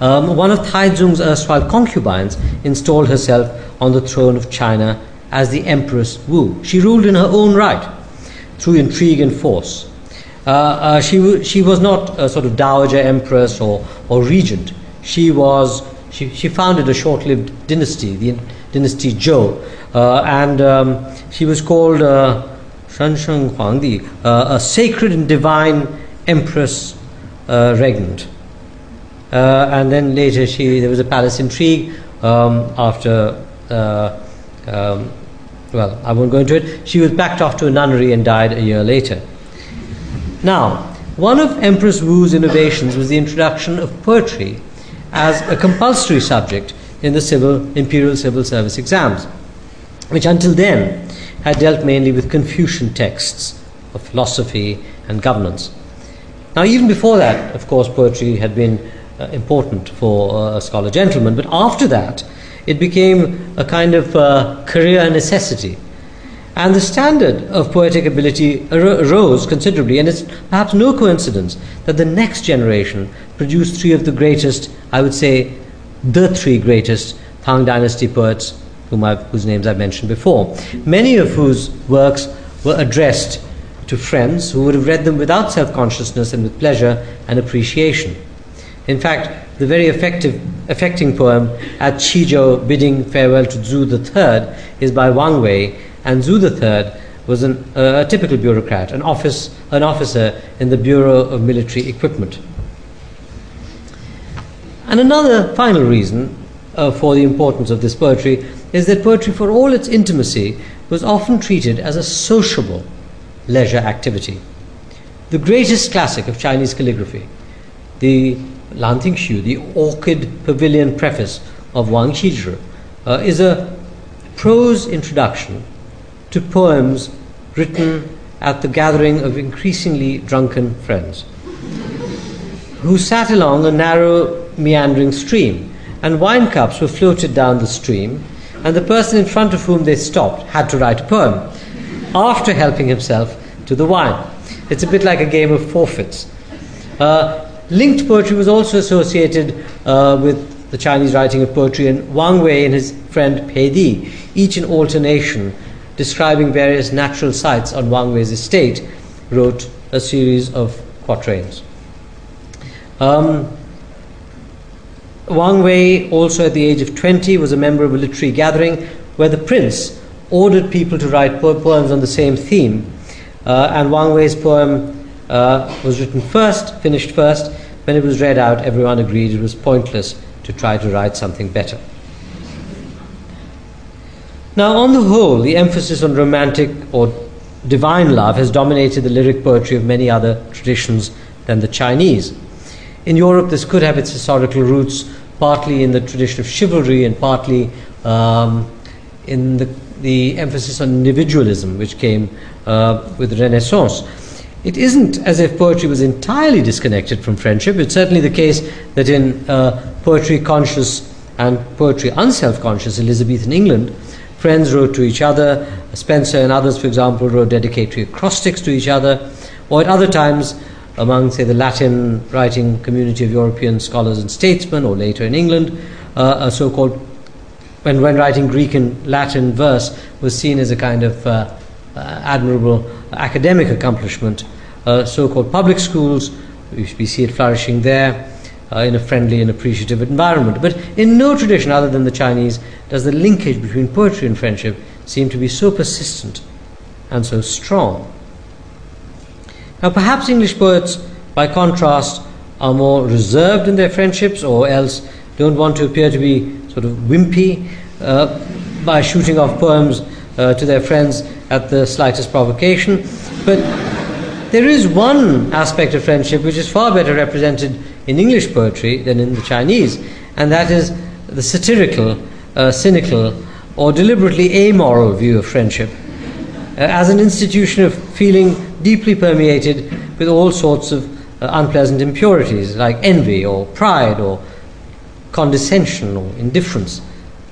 um, one of Taizong's erstwhile concubines installed herself on the throne of China as the Empress Wu. She ruled in her own right through intrigue and force. Uh, uh, she, w- she was not a sort of dowager empress or, or regent. She was she, she founded a short-lived dynasty, the dynasty Zhou, uh, and um, she was called uh, Huangdi, a sacred and divine empress uh, regnant. Uh, and then later she, there was a palace intrigue um, after, uh, um, well, I won't go into it. She was backed off to a nunnery and died a year later. Now, one of Empress Wu's innovations was the introduction of poetry as a compulsory subject in the civil, imperial civil service exams, which until then had dealt mainly with Confucian texts of philosophy and governance. Now, even before that, of course, poetry had been uh, important for uh, a scholar gentleman, but after that, it became a kind of uh, career necessity. And the standard of poetic ability rose considerably, and it's perhaps no coincidence that the next generation produced three of the greatest, I would say, the three greatest Tang Dynasty poets I've, whose names I've mentioned before, many of whose works were addressed to friends who would have read them without self consciousness and with pleasure and appreciation. In fact, the very effective, affecting poem at Qizhou bidding farewell to Zu III is by Wang Wei, and Zu III was an, uh, a typical bureaucrat, an, office, an officer in the Bureau of Military Equipment. And another final reason uh, for the importance of this poetry is that poetry, for all its intimacy, was often treated as a sociable leisure activity. The greatest classic of Chinese calligraphy, the Lan Ting Xu, the orchid pavilion preface of Wang Xizhi, uh, is a prose introduction to poems written at the gathering of increasingly drunken friends who sat along a narrow, meandering stream, and wine cups were floated down the stream, and the person in front of whom they stopped had to write a poem after helping himself to the wine. It's a bit like a game of forfeits. Uh, linked poetry was also associated uh, with the Chinese writing of poetry, and Wang Wei and his friend Pei Di, each in alternation, describing various natural sights on Wang Wei's estate, wrote a series of quatrains. Um, Wang Wei, also at the age of 20, was a member of a literary gathering where the prince ordered people to write po- poems on the same theme. Uh, and Wang Wei's poem uh, was written first, finished first. When it was read out, everyone agreed it was pointless to try to write something better. Now, on the whole, the emphasis on romantic or divine love has dominated the lyric poetry of many other traditions than the Chinese. In Europe, this could have its historical roots partly in the tradition of chivalry and partly um, in the, the, emphasis on individualism, which came uh, with the Renaissance. It isn't as if poetry was entirely disconnected from friendship. It's certainly the case that in uh, poetry conscious and poetry unself conscious Elizabethan England, friends wrote to each other. Spenser and others, for example, wrote dedicatory acrostics to each other, or at other times, among, say, the Latin writing community of European scholars and statesmen, or later in England, uh, a so called, when, when writing Greek and Latin verse was seen as a kind of uh, uh, admirable academic accomplishment. Uh, so called public schools, we see it flourishing there. Uh, in a friendly and appreciative environment. But in no tradition other than the Chinese does the linkage between poetry and friendship seem to be so persistent and so strong. Now, perhaps English poets, by contrast, are more reserved in their friendships or else don't want to appear to be sort of wimpy uh, by shooting off poems uh, to their friends at the slightest provocation. But there is one aspect of friendship which is far better represented in English poetry than in the Chinese, and that is the satirical, uh, cynical, or deliberately amoral view of friendship uh, as an institution of feeling deeply permeated with all sorts of uh, unpleasant impurities like envy or pride or condescension or indifference,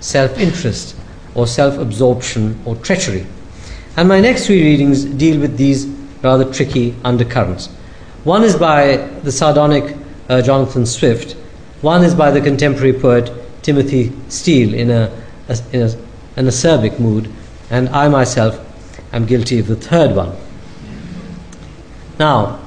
self interest or self absorption or treachery. And my next three readings deal with these rather tricky undercurrents. One is by the sardonic uh, Jonathan Swift, one is by the contemporary poet Timothy Steele in, a, a, in a, an acerbic mood, and I myself am guilty of the third one. Now,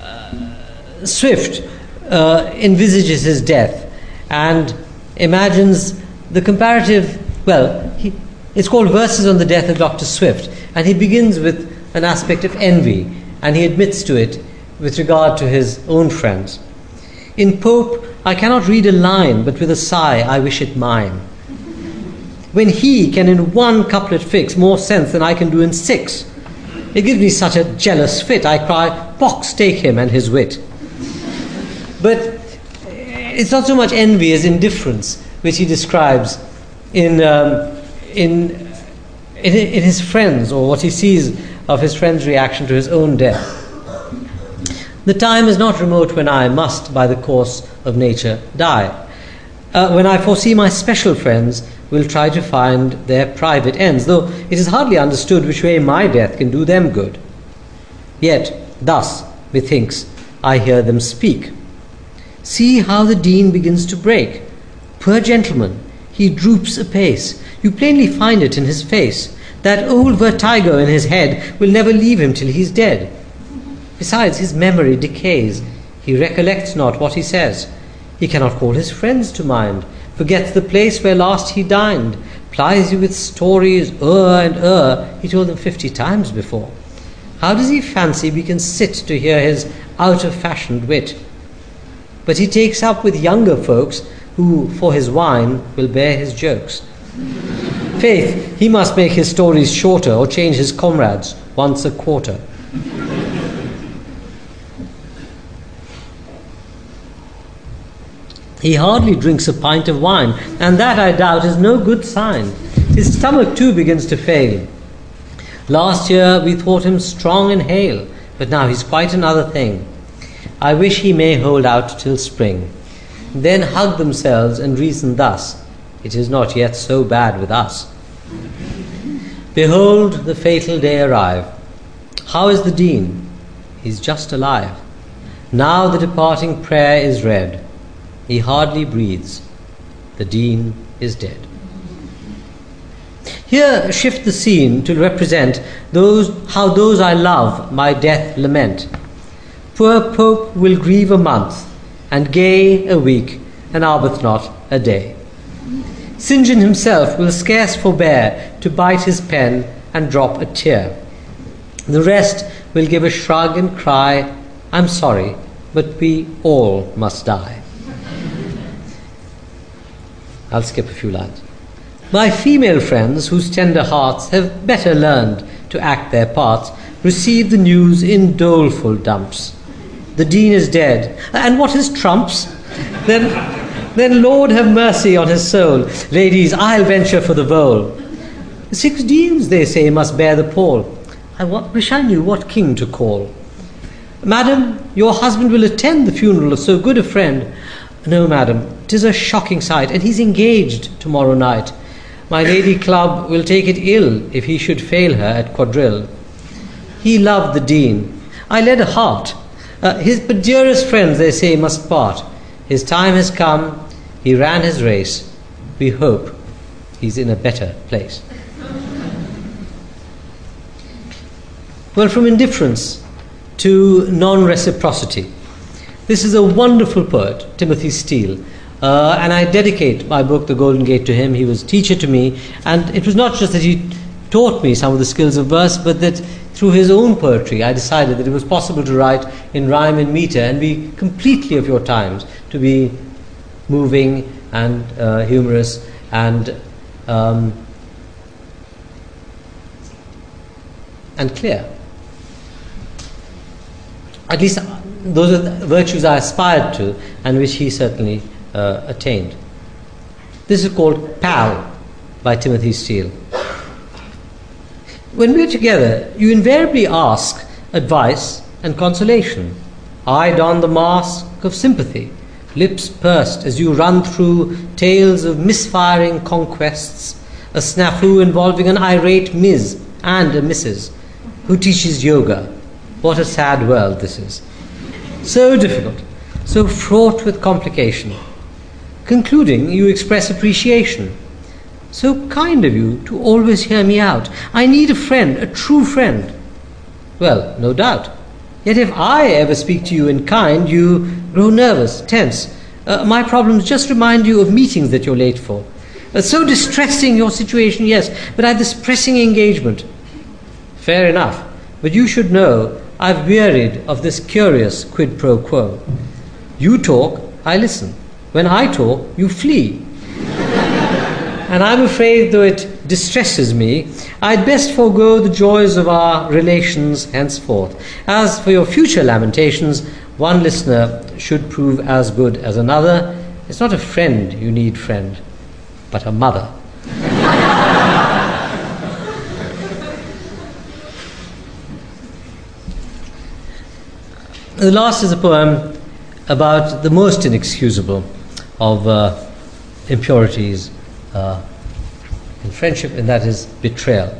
uh, Swift uh, envisages his death and imagines the comparative, well, he, it's called Verses on the Death of Dr. Swift, and he begins with an aspect of envy, and he admits to it with regard to his own friends. In Pope, I cannot read a line, but with a sigh, I wish it mine. When he can in one couplet fix more sense than I can do in six, it gives me such a jealous fit. I cry, Pox take him and his wit. But it's not so much envy as indifference, which he describes in, um, in, in, in his friends, or what he sees of his friends' reaction to his own death. The time is not remote when I must, by the course of nature, die. Uh, when I foresee my special friends will try to find their private ends, though it is hardly understood which way my death can do them good. Yet, thus, methinks, I hear them speak. See how the dean begins to break. Poor gentleman, he droops apace. You plainly find it in his face. That old vertigo in his head will never leave him till he's dead. Besides, his memory decays. He recollects not what he says. He cannot call his friends to mind forgets the place where last he dined, plies you with stories o'er and o'er, he told them fifty times before. How does he fancy we can sit to hear his out of fashioned wit? But he takes up with younger folks who, for his wine, will bear his jokes. Faith, he must make his stories shorter or change his comrades once a quarter. He hardly drinks a pint of wine, and that, I doubt, is no good sign. His stomach, too, begins to fail. Last year we thought him strong and hale, but now he's quite another thing. I wish he may hold out till spring. Then hug themselves and reason thus it is not yet so bad with us. Behold the fatal day arrive. How is the Dean? He's just alive. Now the departing prayer is read. He hardly breathes. The Dean is dead. Here shift the scene to represent those how those I love my death lament. Poor Pope will grieve a month, and Gay a week, and Arbuthnot a day. St. John himself will scarce forbear to bite his pen and drop a tear. The rest will give a shrug and cry, I'm sorry, but we all must die. I'll skip a few lines. My female friends, whose tender hearts have better learned to act their parts, receive the news in doleful dumps. The Dean is dead. And what is trumps? Then, then Lord have mercy on his soul. Ladies, I'll venture for the vole. Six deans, they say, must bear the pall. I wish I knew what king to call. Madam, your husband will attend the funeral of so good a friend. No, madam, 'tis a shocking sight, and he's engaged tomorrow night. My Lady Club will take it ill if he should fail her at quadrille. He loved the Dean. I led a heart. Uh, his but dearest friends, they say, must part. His time has come. He ran his race. We hope he's in a better place. well, from indifference to non reciprocity. This is a wonderful poet, Timothy Steele. Uh, and I dedicate my book, The Golden Gate, to him. He was teacher to me, and it was not just that he taught me some of the skills of verse, but that through his own poetry, I decided that it was possible to write in rhyme and meter and be completely of your times, to be moving and uh, humorous and um, and clear. At least those are the virtues I aspired to, and which he certainly uh, attained. This is called Pal by Timothy Steele. When we're together, you invariably ask advice and consolation. I don the mask of sympathy, lips pursed as you run through tales of misfiring conquests, a snafu involving an irate Ms. and a Mrs. who teaches yoga. What a sad world this is. So difficult, so fraught with complication. Concluding, you express appreciation. So kind of you to always hear me out. I need a friend, a true friend. Well, no doubt. Yet if I ever speak to you in kind, you grow nervous, tense. Uh, my problems just remind you of meetings that you're late for. Uh, so distressing your situation, yes, but I have this pressing engagement. Fair enough. But you should know I've wearied of this curious quid pro quo. You talk, I listen. When I talk, you flee. and I'm afraid, though it distresses me, I'd best forego the joys of our relations henceforth. As for your future lamentations, one listener should prove as good as another. It's not a friend you need, friend, but a mother. The last is a poem about the most inexcusable of uh, impurities uh, in friendship, and that is betrayal.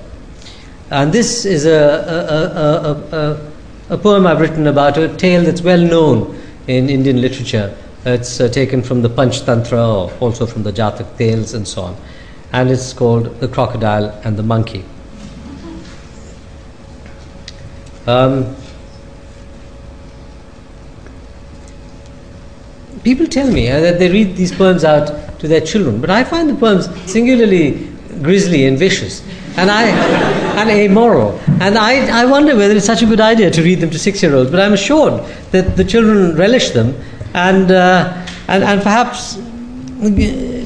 And this is a, a, a, a, poem I've written about a tale that's well known in Indian literature. It's uh, taken from the Panchtantra, or also from the Jatak tales, and so on. And it's called The Crocodile and the Monkey. Um, people tell me uh, that they read these poems out to their children, but I find the poems singularly grisly and vicious and, I, and amoral. And I, I wonder whether it's such a good idea to read them to six year olds, but I'm assured that the children relish them and, uh, and, and perhaps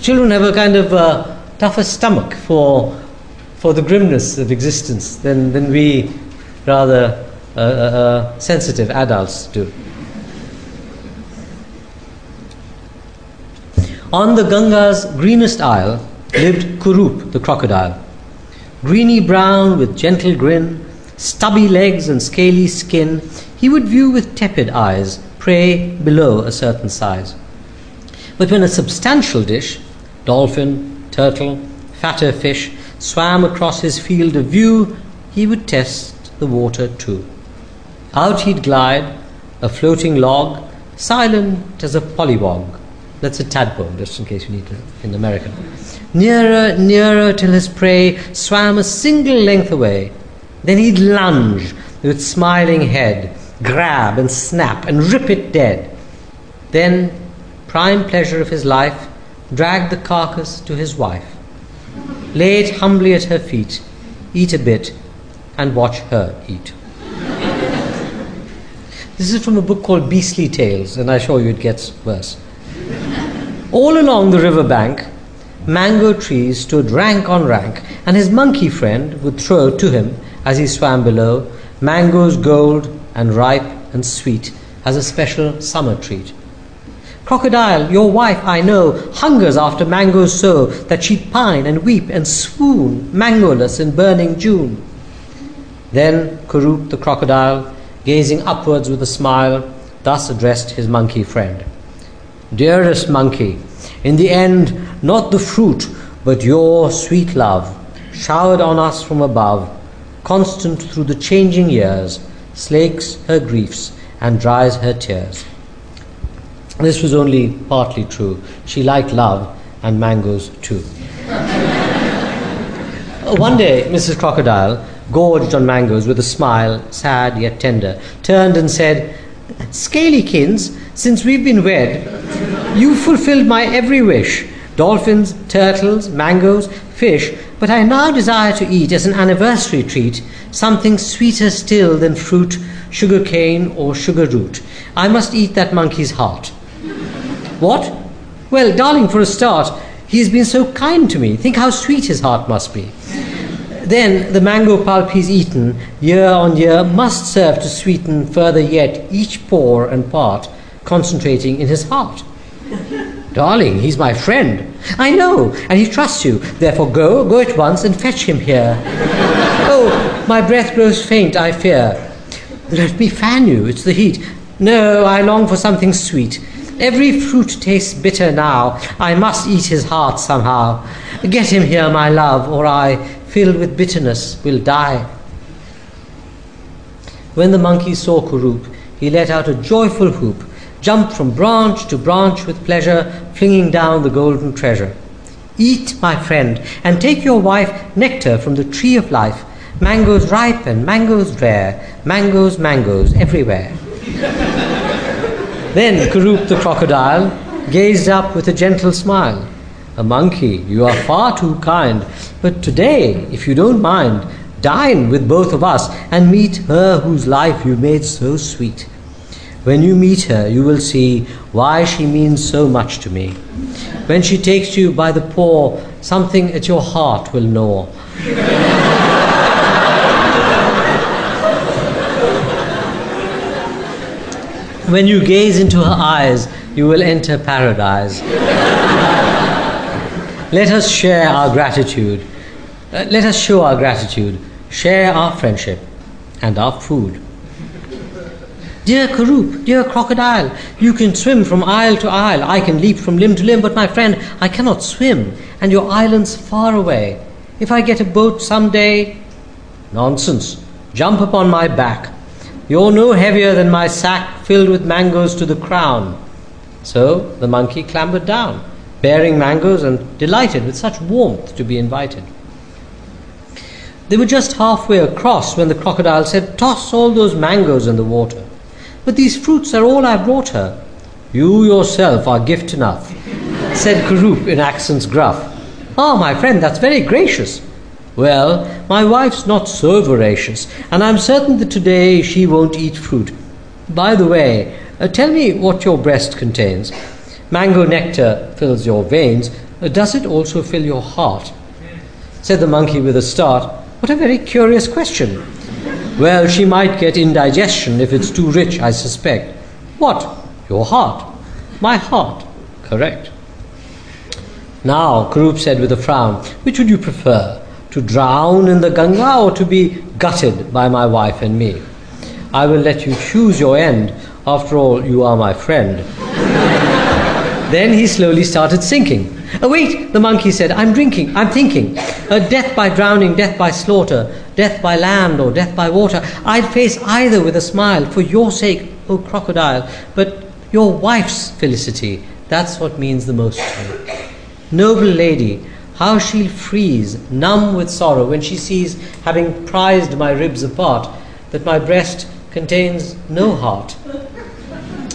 children have a kind of uh, tougher stomach for, for the grimness of existence than, than we rather uh, uh, uh sensitive adults do. On the Ganga's greenest isle lived Kurup the crocodile. Greeny brown with gentle grin, stubby legs and scaly skin, he would view with tepid eyes prey below a certain size. But when a substantial dish, dolphin, turtle, fatter fish, swam across his field of view, he would test the water too. Out he'd glide, a floating log, silent as a pollywog, that's a tadpole, just in case you need to, in American. Nearer, nearer till his prey swam a single length away. Then he'd lunge with smiling head, grab and snap and rip it dead. Then, prime pleasure of his life, drag the carcass to his wife. Lay it humbly at her feet, eat a bit, and watch her eat. this is from a book called Beastly Tales, and I assure you it gets worse. All along the river bank, mango trees stood rank on rank, and his monkey friend would throw to him, as he swam below, mangoes gold and ripe and sweet as a special summer treat. Crocodile, your wife, I know, hungers after mangoes so that she'd pine and weep and swoon, mangoless in burning June. Then Kurup the crocodile, gazing upwards with a smile, thus addressed his monkey friend Dearest monkey, in the end, not the fruit, but your sweet love, showered on us from above, constant through the changing years, slakes her griefs and dries her tears. This was only partly true. She liked love and mangoes too. One day, Mrs. Crocodile, gorged on mangoes with a smile, sad yet tender, turned and said, Scalykins, since we've been wed, you fulfilled my every wish dolphins, turtles, mangoes, fish, but I now desire to eat as an anniversary treat something sweeter still than fruit, sugar cane, or sugar root. I must eat that monkey's heart. What? Well, darling, for a start, he has been so kind to me. Think how sweet his heart must be. Then the mango pulp he's eaten year on year must serve to sweeten further yet each pore and part, concentrating in his heart. Darling, he's my friend. I know, and he trusts you. Therefore, go, go at once and fetch him here. oh, my breath grows faint, I fear. Let me fan you, it's the heat. No, I long for something sweet. Every fruit tastes bitter now. I must eat his heart somehow. Get him here, my love, or I, filled with bitterness, will die. When the monkey saw Kurup, he let out a joyful whoop, jumped from branch to branch with pleasure, flinging down the golden treasure. Eat, my friend, and take your wife nectar from the tree of life. Mangoes ripe and mangoes rare, mangoes, mangoes everywhere. Then Kurup the crocodile gazed up with a gentle smile. A monkey, you are far too kind, but today, if you don't mind, dine with both of us and meet her whose life you made so sweet. When you meet her, you will see why she means so much to me. When she takes you by the paw, something at your heart will gnaw. When you gaze into her eyes, you will enter paradise. Let us share our gratitude. Uh, let us show our gratitude, share our friendship and our food. Dear Kurup, dear crocodile, you can swim from isle to isle. I can leap from limb to limb, but my friend, I cannot swim, and your island's far away. If I get a boat some day, nonsense. Jump upon my back. You're no heavier than my sack filled with mangoes to the crown. So the monkey clambered down, bearing mangoes and delighted with such warmth to be invited. They were just halfway across when the crocodile said, Toss all those mangoes in the water. But these fruits are all I brought her. You yourself are gift enough, said Kurup in accents gruff. Ah, my friend, that's very gracious. Well, my wife's not so voracious, and I'm certain that today she won't eat fruit. By the way, uh, tell me what your breast contains. Mango nectar fills your veins. Does it also fill your heart? Said the monkey with a start. What a very curious question. Well, she might get indigestion if it's too rich, I suspect. What? Your heart. My heart. Correct. Now, Kurup said with a frown, which would you prefer? to drown in the Ganga or to be gutted by my wife and me. I will let you choose your end. After all, you are my friend. Then he slowly started sinking. Oh, wait, the monkey said, I'm drinking, I'm thinking. Uh, death by drowning, death by slaughter, death by land or death by water. I'd face either with a smile for your sake, O oh crocodile. But your wife's felicity, that's what means the most to me. Noble lady, how she'll freeze, numb with sorrow, when she sees, having prized my ribs apart, that my breast contains no heart.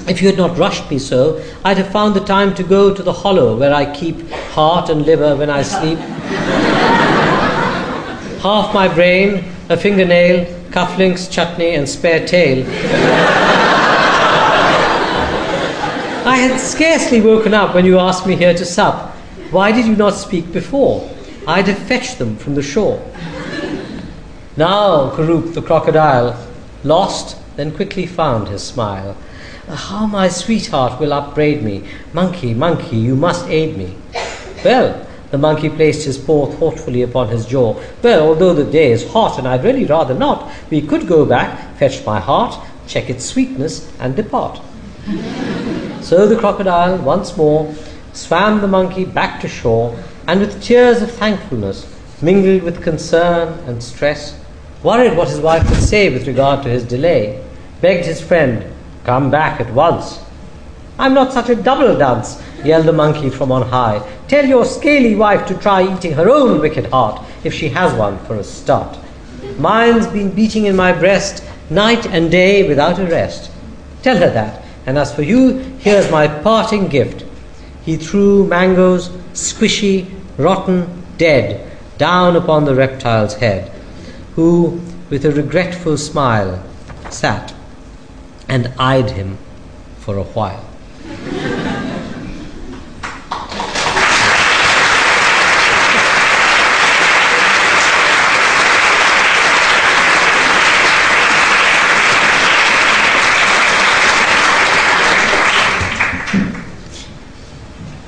If you had not rushed me so, I'd have found the time to go to the hollow where I keep heart and liver when I sleep. Half my brain, a fingernail, cufflinks, chutney, and spare tail. I had scarcely woken up when you asked me here to sup. Why did you not speak before? I'd have fetched them from the shore. Now, Kurup the crocodile, lost, then quickly found his smile. How my sweetheart will upbraid me. Monkey, monkey, you must aid me. Well, the monkey placed his paw thoughtfully upon his jaw. Well, although the day is hot and I'd really rather not, we could go back, fetch my heart, check its sweetness, and depart. so the crocodile once more swam the monkey back to shore, and with tears of thankfulness, mingled with concern and stress, worried what his wife would say with regard to his delay, begged his friend, Come back at once. I'm not such a double dunce, yelled the monkey from on high. Tell your scaly wife to try eating her own wicked heart, if she has one for a start. Mine's been beating in my breast night and day without a rest. Tell her that, and as for you, here's my parting gift. He threw mangoes, squishy, rotten, dead, down upon the reptile's head, who, with a regretful smile, sat and eyed him for a while.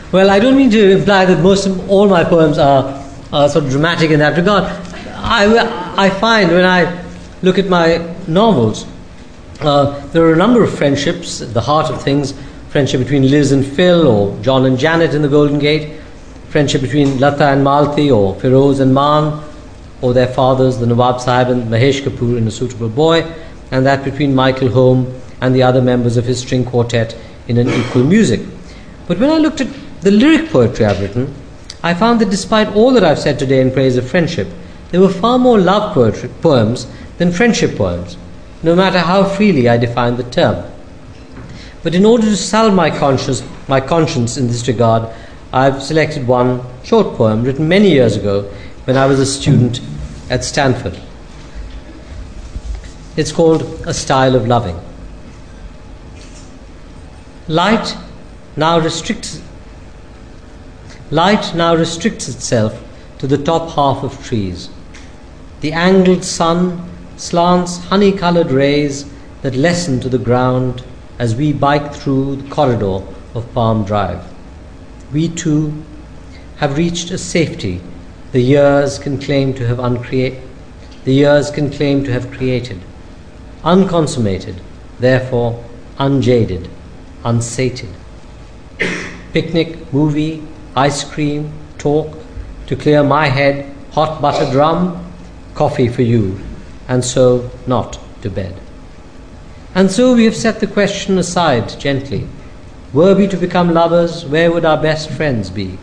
Well, I don't mean to imply that most of all my poems are, are sort of dramatic in that regard. I, I find when I look at my novels, uh, there are a number of friendships at the heart of things friendship between Liz and Phil, or John and Janet in The Golden Gate, friendship between Lata and Malti, or Feroz and Maan, or their fathers, the Nawab Sahib and Mahesh Kapoor in A Suitable Boy, and that between Michael Holme and the other members of his string quartet in An Equal Music. But when I looked at the lyric poetry I've written, I found that despite all that I've said today in praise of friendship, there were far more love poetry, poems than friendship poems, no matter how freely I define the term. But in order to salve my conscience, my conscience in this regard, I've selected one short poem written many years ago when I was a student at Stanford. It's called A Style of Loving. Light now restricts light now restricts itself to the top half of trees. The angled sun slants honey colored rays that lessen to the ground as we bike through the corridor of Palm Drive. We too have reached a safety the years can claim to have uncreate the years can claim to have created. Unconsummated, therefore unjaded, unsated. Picnic, movie, ice cream, talk, to clear my head, hot buttered rum, coffee for you, and so not to bed. And so we have set the question aside gently. Were we to become lovers, where would our best friends be?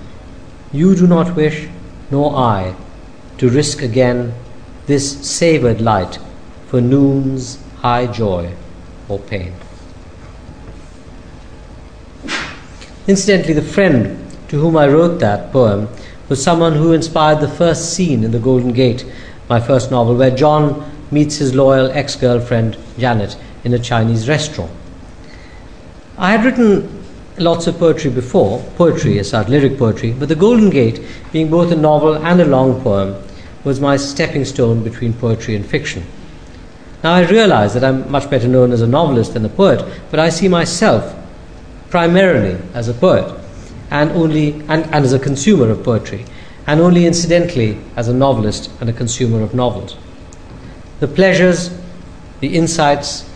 You do not wish, nor I, to risk again this savoured light for noon's high joy or pain. Incidentally, the friend to whom I wrote that poem was someone who inspired the first scene in The Golden Gate, my first novel, where John meets his loyal ex girlfriend Janet in a Chinese restaurant. I had written lots of poetry before, poetry as such, lyric poetry, but The Golden Gate, being both a novel and a long poem, was my stepping stone between poetry and fiction. Now I realize that I'm much better known as a novelist than a poet, but I see myself primarily as a poet and only and, and as a consumer of poetry, and only incidentally as a novelist and a consumer of novels. The pleasures, the insights,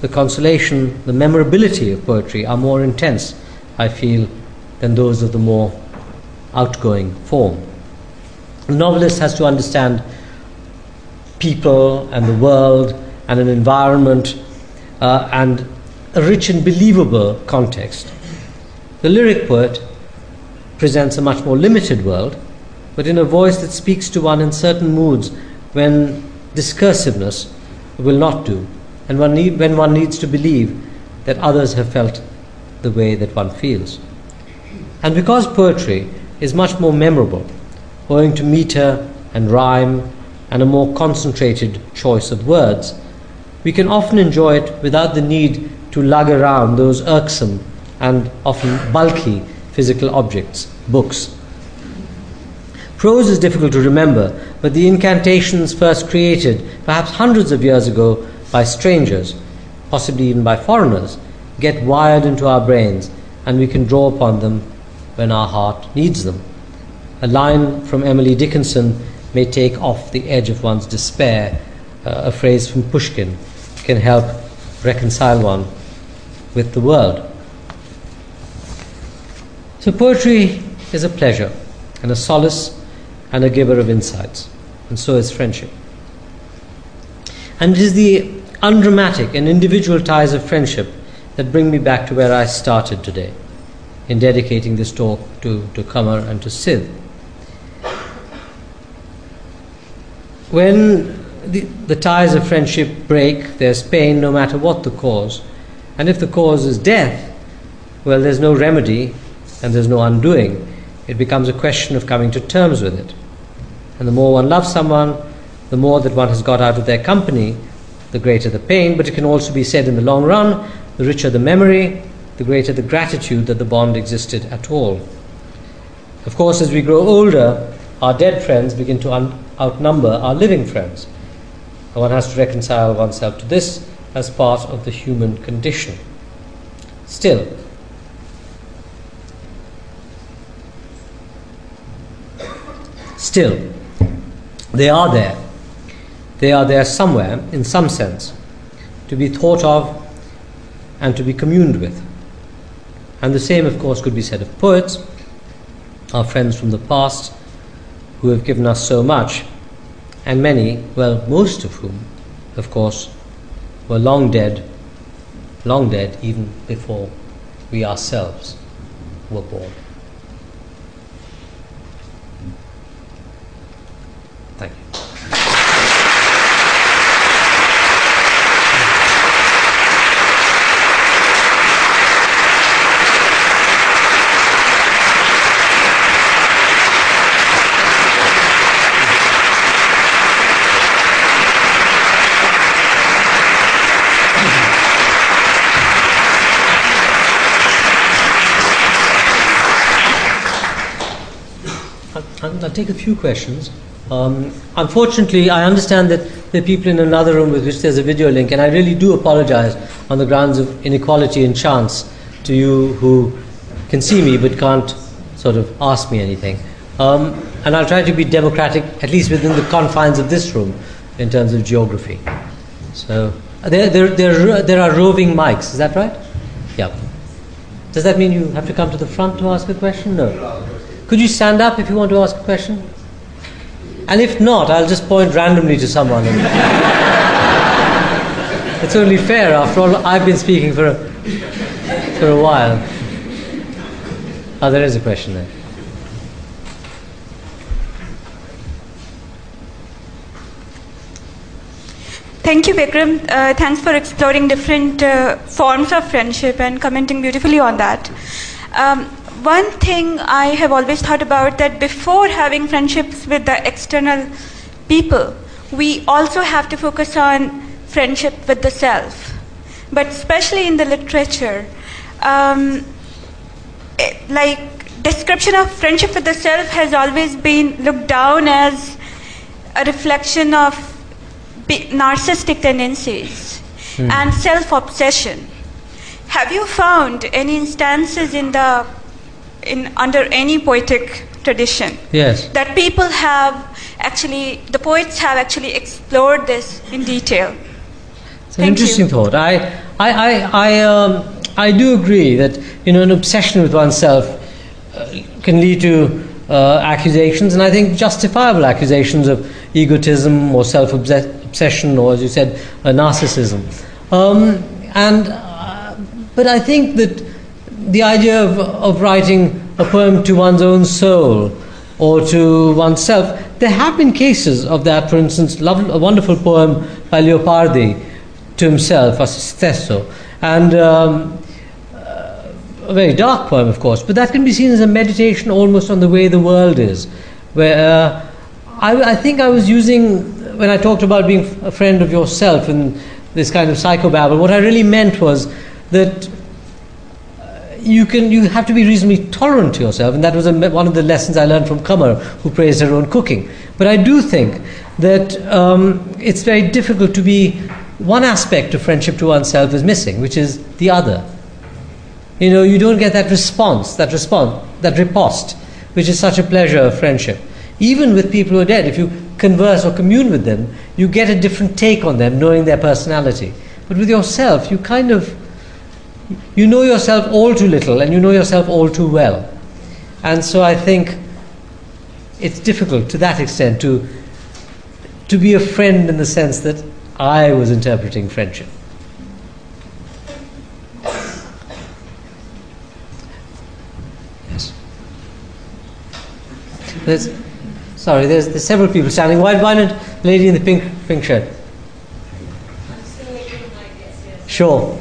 the consolation, the memorability of poetry are more intense, I feel, than those of the more outgoing form. The novelist has to understand people and the world and an environment uh, and a rich and believable context. The lyric poet presents a much more limited world, but in a voice that speaks to one in certain moods when discursiveness will not do, and one need, when one needs to believe that others have felt the way that one feels. And because poetry is much more memorable, owing to meter and rhyme and a more concentrated choice of words, we can often enjoy it without the need to lug around those irksome and often bulky physical objects, books, Prose is difficult to remember, but the incantations first created, perhaps hundreds of years ago, by strangers, possibly even by foreigners, get wired into our brains, and we can draw upon them when our heart needs them. A line from Emily Dickinson may take off the edge of one's despair. Uh, a phrase from Pushkin can help reconcile one with the world. So, poetry is a pleasure and a solace and a giver of insights, and so is friendship. And it is the undramatic and individual ties of friendship that bring me back to where I started today in dedicating this talk to, to Qamar and to Sid. When the, the ties of friendship break, there's pain no matter what the cause. And if the cause is death, well, there's no remedy and there's no undoing. It becomes a question of coming to terms with it. And the more one loves someone, the more that one has got out of their company, the greater the pain. But it can also be said in the long run the richer the memory, the greater the gratitude that the bond existed at all. Of course, as we grow older, our dead friends begin to un- outnumber our living friends. And one has to reconcile oneself to this as part of the human condition. Still, still, they are there. They are there somewhere, in some sense, to be thought of and to be communed with. And the same, of course, could be said of poets, our friends from the past, who have given us so much, and many, well, most of whom, of course, were long dead, long dead even before we ourselves were born. Thank you. I'll take a few questions. Um, unfortunately, I understand that there are people in another room with which there's a video link, and I really do apologize on the grounds of inequality and chance to you who can see me but can't sort of ask me anything. Um, and I'll try to be democratic, at least within the confines of this room, in terms of geography. So, there, there, there, there are roving mics, is that right? Yeah. Does that mean you have to come to the front to ask a question? No. Could you stand up if you want to ask a question? And if not, I'll just point randomly to someone. it's only fair, after all, I've been speaking for a, for a while. Oh, there is a question there. Thank you, Vikram. Uh, thanks for exploring different uh, forms of friendship and commenting beautifully on that. Um, one thing I have always thought about that before having friendships with the external people, we also have to focus on friendship with the self. But especially in the literature, um, it, like description of friendship with the self has always been looked down as a reflection of narcissistic tendencies and self obsession. Have you found any instances in the in under any poetic tradition Yes. that people have actually the poets have actually explored this in detail? It's an Thank you. interesting thought. I, I, I, I, um, I do agree that you know an obsession with oneself uh, can lead to uh, accusations, and I think justifiable accusations of egotism or self-obsession, or as you said, uh, narcissism. Um, and uh, but I think that the idea of, of writing a poem to one's own soul or to oneself, there have been cases of that. For instance, a wonderful poem by Leopardi to himself, a stesso, and um, a very dark poem, of course, but that can be seen as a meditation almost on the way the world is. Where uh, I, I think I was using, when I talked about being a friend of yourself and this kind of psychobabble, what I really meant was that you can you have to be reasonably tolerant to yourself, and that was a, one of the lessons I learned from Qamar, who praised her own cooking. But I do think that um, it's very difficult to be one aspect of friendship to oneself is missing, which is the other. You know, you don't get that response, that response, that riposte, which is such a pleasure of friendship. Even with people who are dead, if you converse or commune with them, you get a different take on them, knowing their personality. But with yourself, you kind of you know yourself all too little and you know yourself all too well. And so I think it's difficult to that extent to to be a friend in the sense that I was interpreting friendship. Yes. There's, sorry, there's, there's several people standing. Why, why not lady in the pink pink shirt? Sure.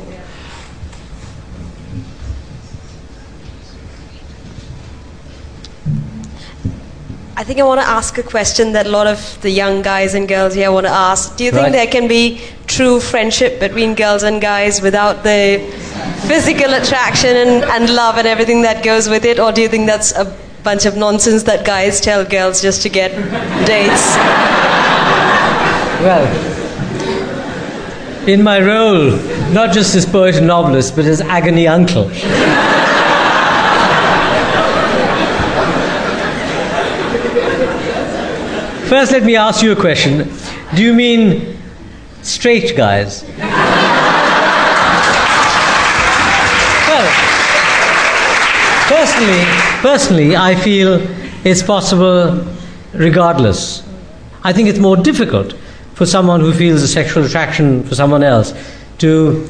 I think I want to ask a question that a lot of the young guys and girls here want to ask. Do you think Right. there can be true friendship between girls and guys without the physical attraction and, and love and everything that goes with it? Or do you think that's a bunch of nonsense that guys tell girls just to get dates? Well, in my role, not just as poet and novelist, but as agony uncle. First, let me ask you a question. Do you mean straight guys? well, personally, personally, I feel it's possible regardless. I think it's more difficult for someone who feels a sexual attraction for someone else to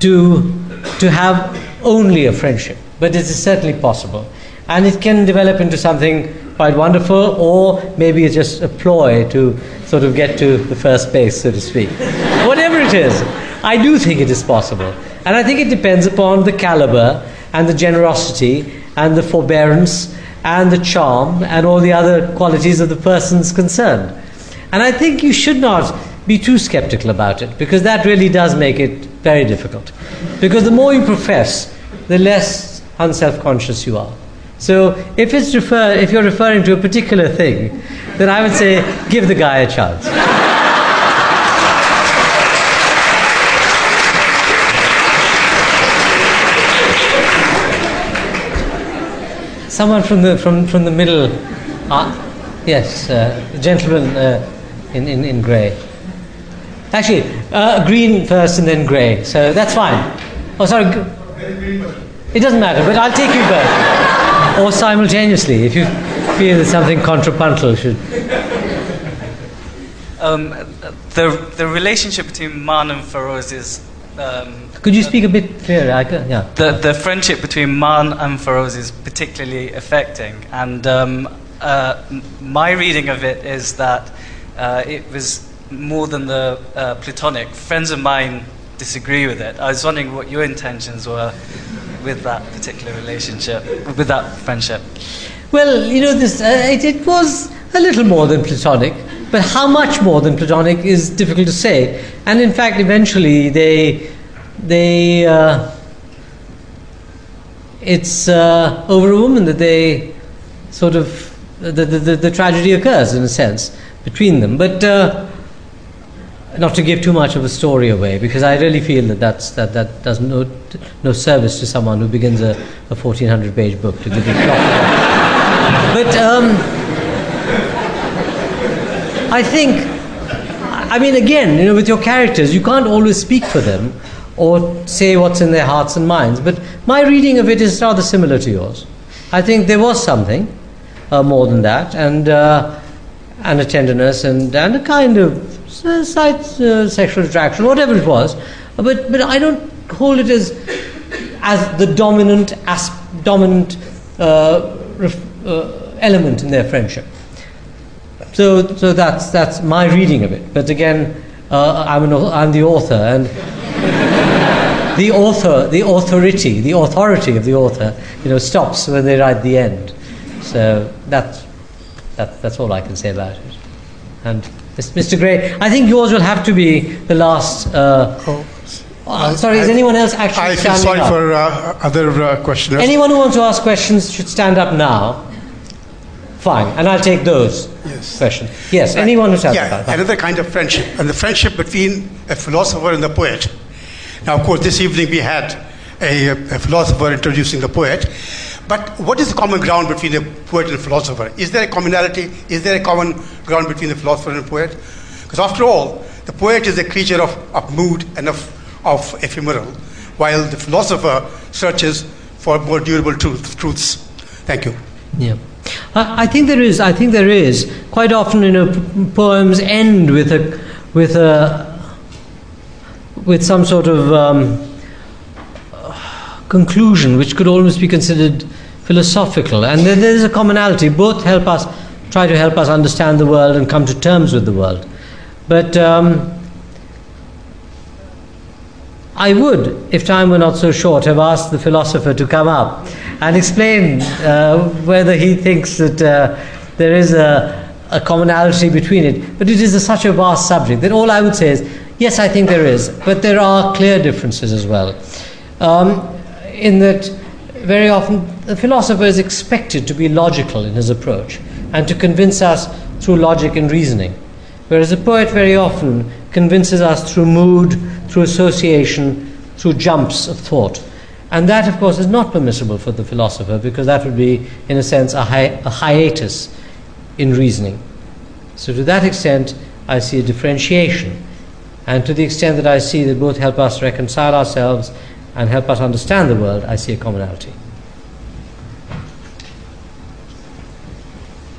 to to have only a friendship, but it is certainly possible, and it can develop into something quite wonderful, or maybe it's just a ploy to sort of get to the first base, so to speak. Whatever it is, I do think it is possible, and I think it depends upon the caliber and the generosity and the forbearance and the charm and all the other qualities of the persons concerned. And I think you should not be too skeptical about it because that really does make it very difficult. Because the more you profess, the less unself conscious you are. So if, it's refer- if you're referring to a particular thing, then I would say give the guy a chance. Someone from the, from, from the middle. Ah, yes, uh, gentleman uh, in, in, in grey. Actually, uh, green first and then grey, so that's fine. Oh, sorry. It doesn't matter, but I'll take you both. Or simultaneously, if you feel that something contrapuntal should. Um, the the relationship between Maan and Feroz is um, Could you speak a bit clearer? I yeah. the the friendship between Maan and Feroz is particularly affecting, and um, uh, m- my reading of it is that uh, it was more than the uh, platonic. Friends of mine disagree with it. I was wondering what your intentions were with that particular relationship, with that friendship. Well, you know, this uh, it, it was a little more than platonic, but how much more than platonic is difficult to say. And in fact, eventually they they uh, it's uh, over a woman that they sort of the, the, the, the tragedy occurs in a sense between them. But uh, not to give too much of a story away, because I really feel that that's, that, that does no, no service to someone who begins a, a 1400 page book to give you plot. But um, I think, I mean, again, you know, with your characters, you can't always speak for them or say what's in their hearts and minds. But my reading of it is rather similar to yours. I think there was something uh, more than that, and uh, and a tenderness and and a kind of uh, sexual attraction, whatever it was. But but I don't hold it as as the dominant as, dominant uh, ref, uh, element in their friendship. So, so that's that's my reading of it. But again, uh, I'm an, I'm the author, and the author, the authority, the authority of the author, you know, stops when they write the end. So that's that, that's all I can say about it. And Mr. Gray, I think yours will have to be the last uh, Uh, sorry, is anyone else actually I feel standing sorry up? for uh, other uh, questioners. Anyone who wants to ask questions should stand up now. Fine, and I'll take those Yes. questions. Yes, anyone who's standing Yeah, up. another kind of friendship, and the friendship between a philosopher and the poet. Now, of course, this evening we had a, a philosopher introducing the poet, but what is the common ground between the poet and a philosopher? Is there a commonality? Is there a common ground between the philosopher and the poet? Because after all, the poet is a creature of, of mood and of, of ephemeral, while the philosopher searches for more durable truth, truths. Thank you. Yeah. I, think there is. I think there is. Quite often, you know, poems end with a, with a, with some sort of um, conclusion, which could almost be considered philosophical. And there, is a commonality. Both help us, try to help us understand the world and come to terms with the world. But um, I would, if time were not so short, have asked the philosopher to come up and explain uh, whether he thinks that uh, there is a, a commonality between it. But it is a, such a vast subject that all I would say is yes, I think there is, but there are clear differences as well. Um, in that, very often, the philosopher is expected to be logical in his approach and to convince us through logic and reasoning. Whereas a poet very often convinces us through mood, through association, through jumps of thought. And that, of course, is not permissible for the philosopher because that would be, in a sense, a, hi- a hiatus in reasoning. So, to that extent, I see a differentiation. And to the extent that I see that both help us reconcile ourselves and help us understand the world, I see a commonality.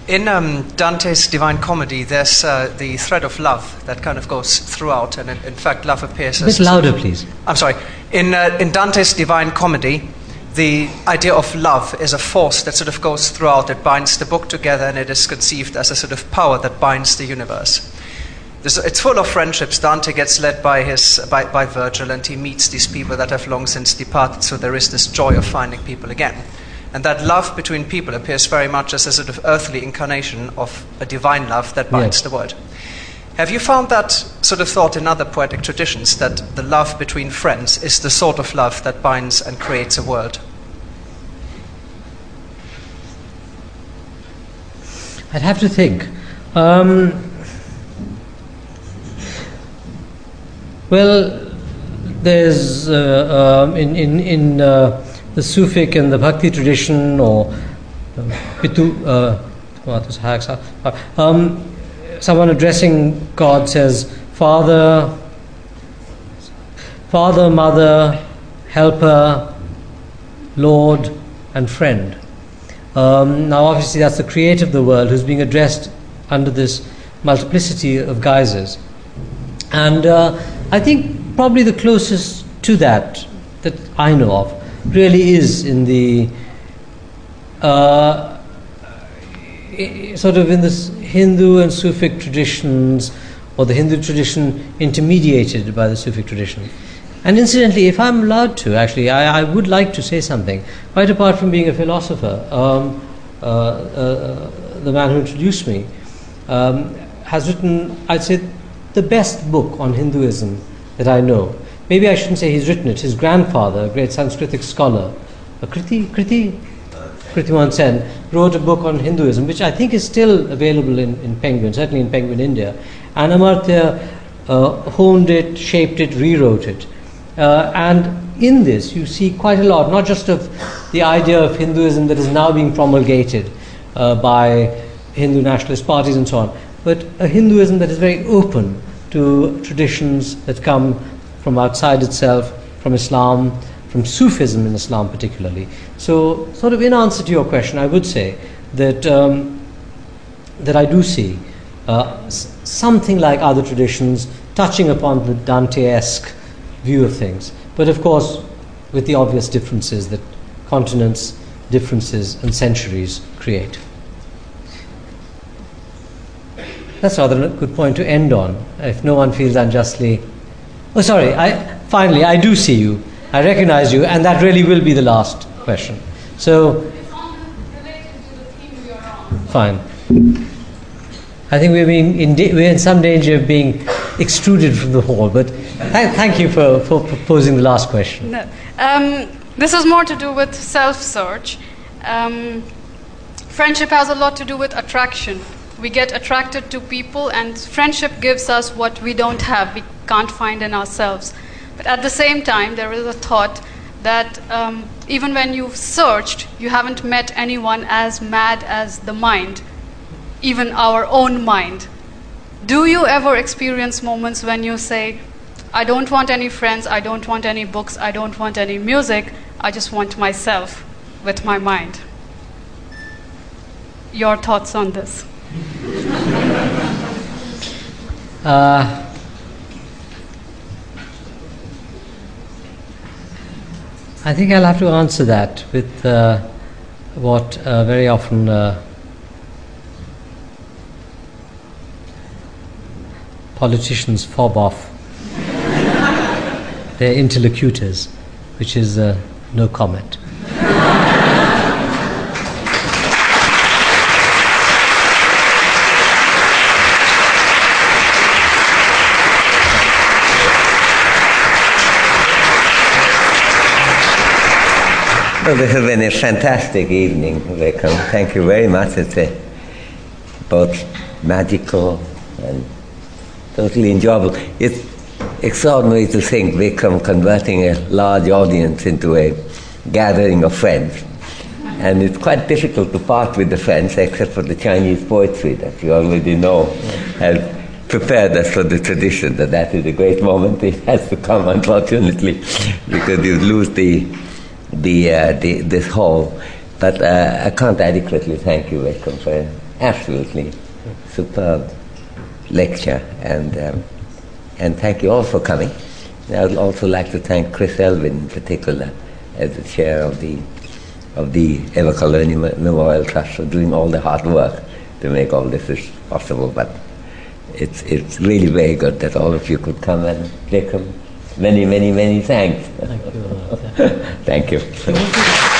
In um, Dante's Divine Comedy, there's uh, the thread of love that kind of goes throughout, and in, in fact, love appears A as. bit louder, please. I'm sorry. In, uh, in Dante's Divine Comedy, the idea of love is a force that sort of goes throughout, it binds the book together, and it is conceived as a sort of power that binds the universe. This, it's full of friendships. Dante gets led by, his, by, by Virgil, and he meets these people that have long since departed, so there is this joy of finding people again. And that love between people appears very much as a sort of earthly incarnation of a divine love that binds Yes. the world. Have you found that sort of thought in other poetic traditions that the love between friends is the sort of love that binds and creates a world? I'd have to think. Um, well, there's uh, um, in in in uh, the Sufic and the Bhakti tradition, or um, Pitu, uh, um, someone addressing God says, "Father, Father, Mother, Helper, Lord, and Friend." Um, now, obviously, that's the creator of the world who's being addressed under this multiplicity of guises. And uh, I think probably the closest to that that I know of really is in the uh, sort of in this Hindu and Sufic traditions, or the Hindu tradition intermediated by the Sufic tradition. And incidentally, if I'm allowed to, actually, I, I would like to say something. Quite apart from being a philosopher, um, uh, uh, the man who introduced me um, has written, I'd say, the best book on Hinduism that I know. Maybe I shouldn't say he's written it. His grandfather, a great Sanskritic scholar, Kriti, Kriti, Kshitimohan Sen, wrote a book on Hinduism, which I think is still available in, in Penguin, certainly in Penguin India. And Amartya uh, honed it, shaped it, rewrote it. Uh, and in this, you see quite a lot, not just of the idea of Hinduism that is now being promulgated uh, by Hindu nationalist parties and so on, but a Hinduism that is very open to traditions that come from outside itself, from Islam, from Sufism in Islam particularly. So, sort of in answer to your question, I would say that um, that I do see uh, s- something like other traditions touching upon the Dante-esque view of things, but of course with the obvious differences that continents, differences, and centuries create. That's rather a good point to end on, if no one feels unjustly. Oh, sorry, I, finally, I do see you. I recognize you, and that really will be the last question. So, fine. I think we're, being in we're in some danger of being extruded from the hall, but Thank, thank you for, for proposing the last question. No. Um, this is more to do with self search. Um, friendship has a lot to do with attraction. We get attracted to people, and friendship gives us what we don't have, we can't find in ourselves. But at the same time, there is a thought that um, even when you've searched, you haven't met anyone as mad as the mind, even our own mind. Do you ever experience moments when you say, I don't want any friends, I don't want any books, I don't want any music, I just want myself with my mind? Your thoughts on this? Uh, I think I'll have to answer that with uh, what uh, very often uh, politicians fob off their interlocutors, which is uh, no comment. Well, this has been a fantastic evening, Vikram. Thank you very much. It's a, both magical and totally enjoyable. It's extraordinary to think Vikram converting a large audience into a gathering of friends. And it's quite difficult to part with the friends, except for the Chinese poetry that you already know has prepared us for the tradition that that is a great moment. It has to come, unfortunately, because you lose the the, uh, the this whole. But uh, I can't adequately thank you, Vikram, for an absolutely superb lecture, and um, and thank you all for coming. And I would also like to thank Chris Elvin in particular, as the chair of the of the Eva Colorni Memorial Trust, for doing all the hard work to make all this possible. But it's it's really very good that all of you could come and Vikram many, many, many thanks. Thank you. Thank you.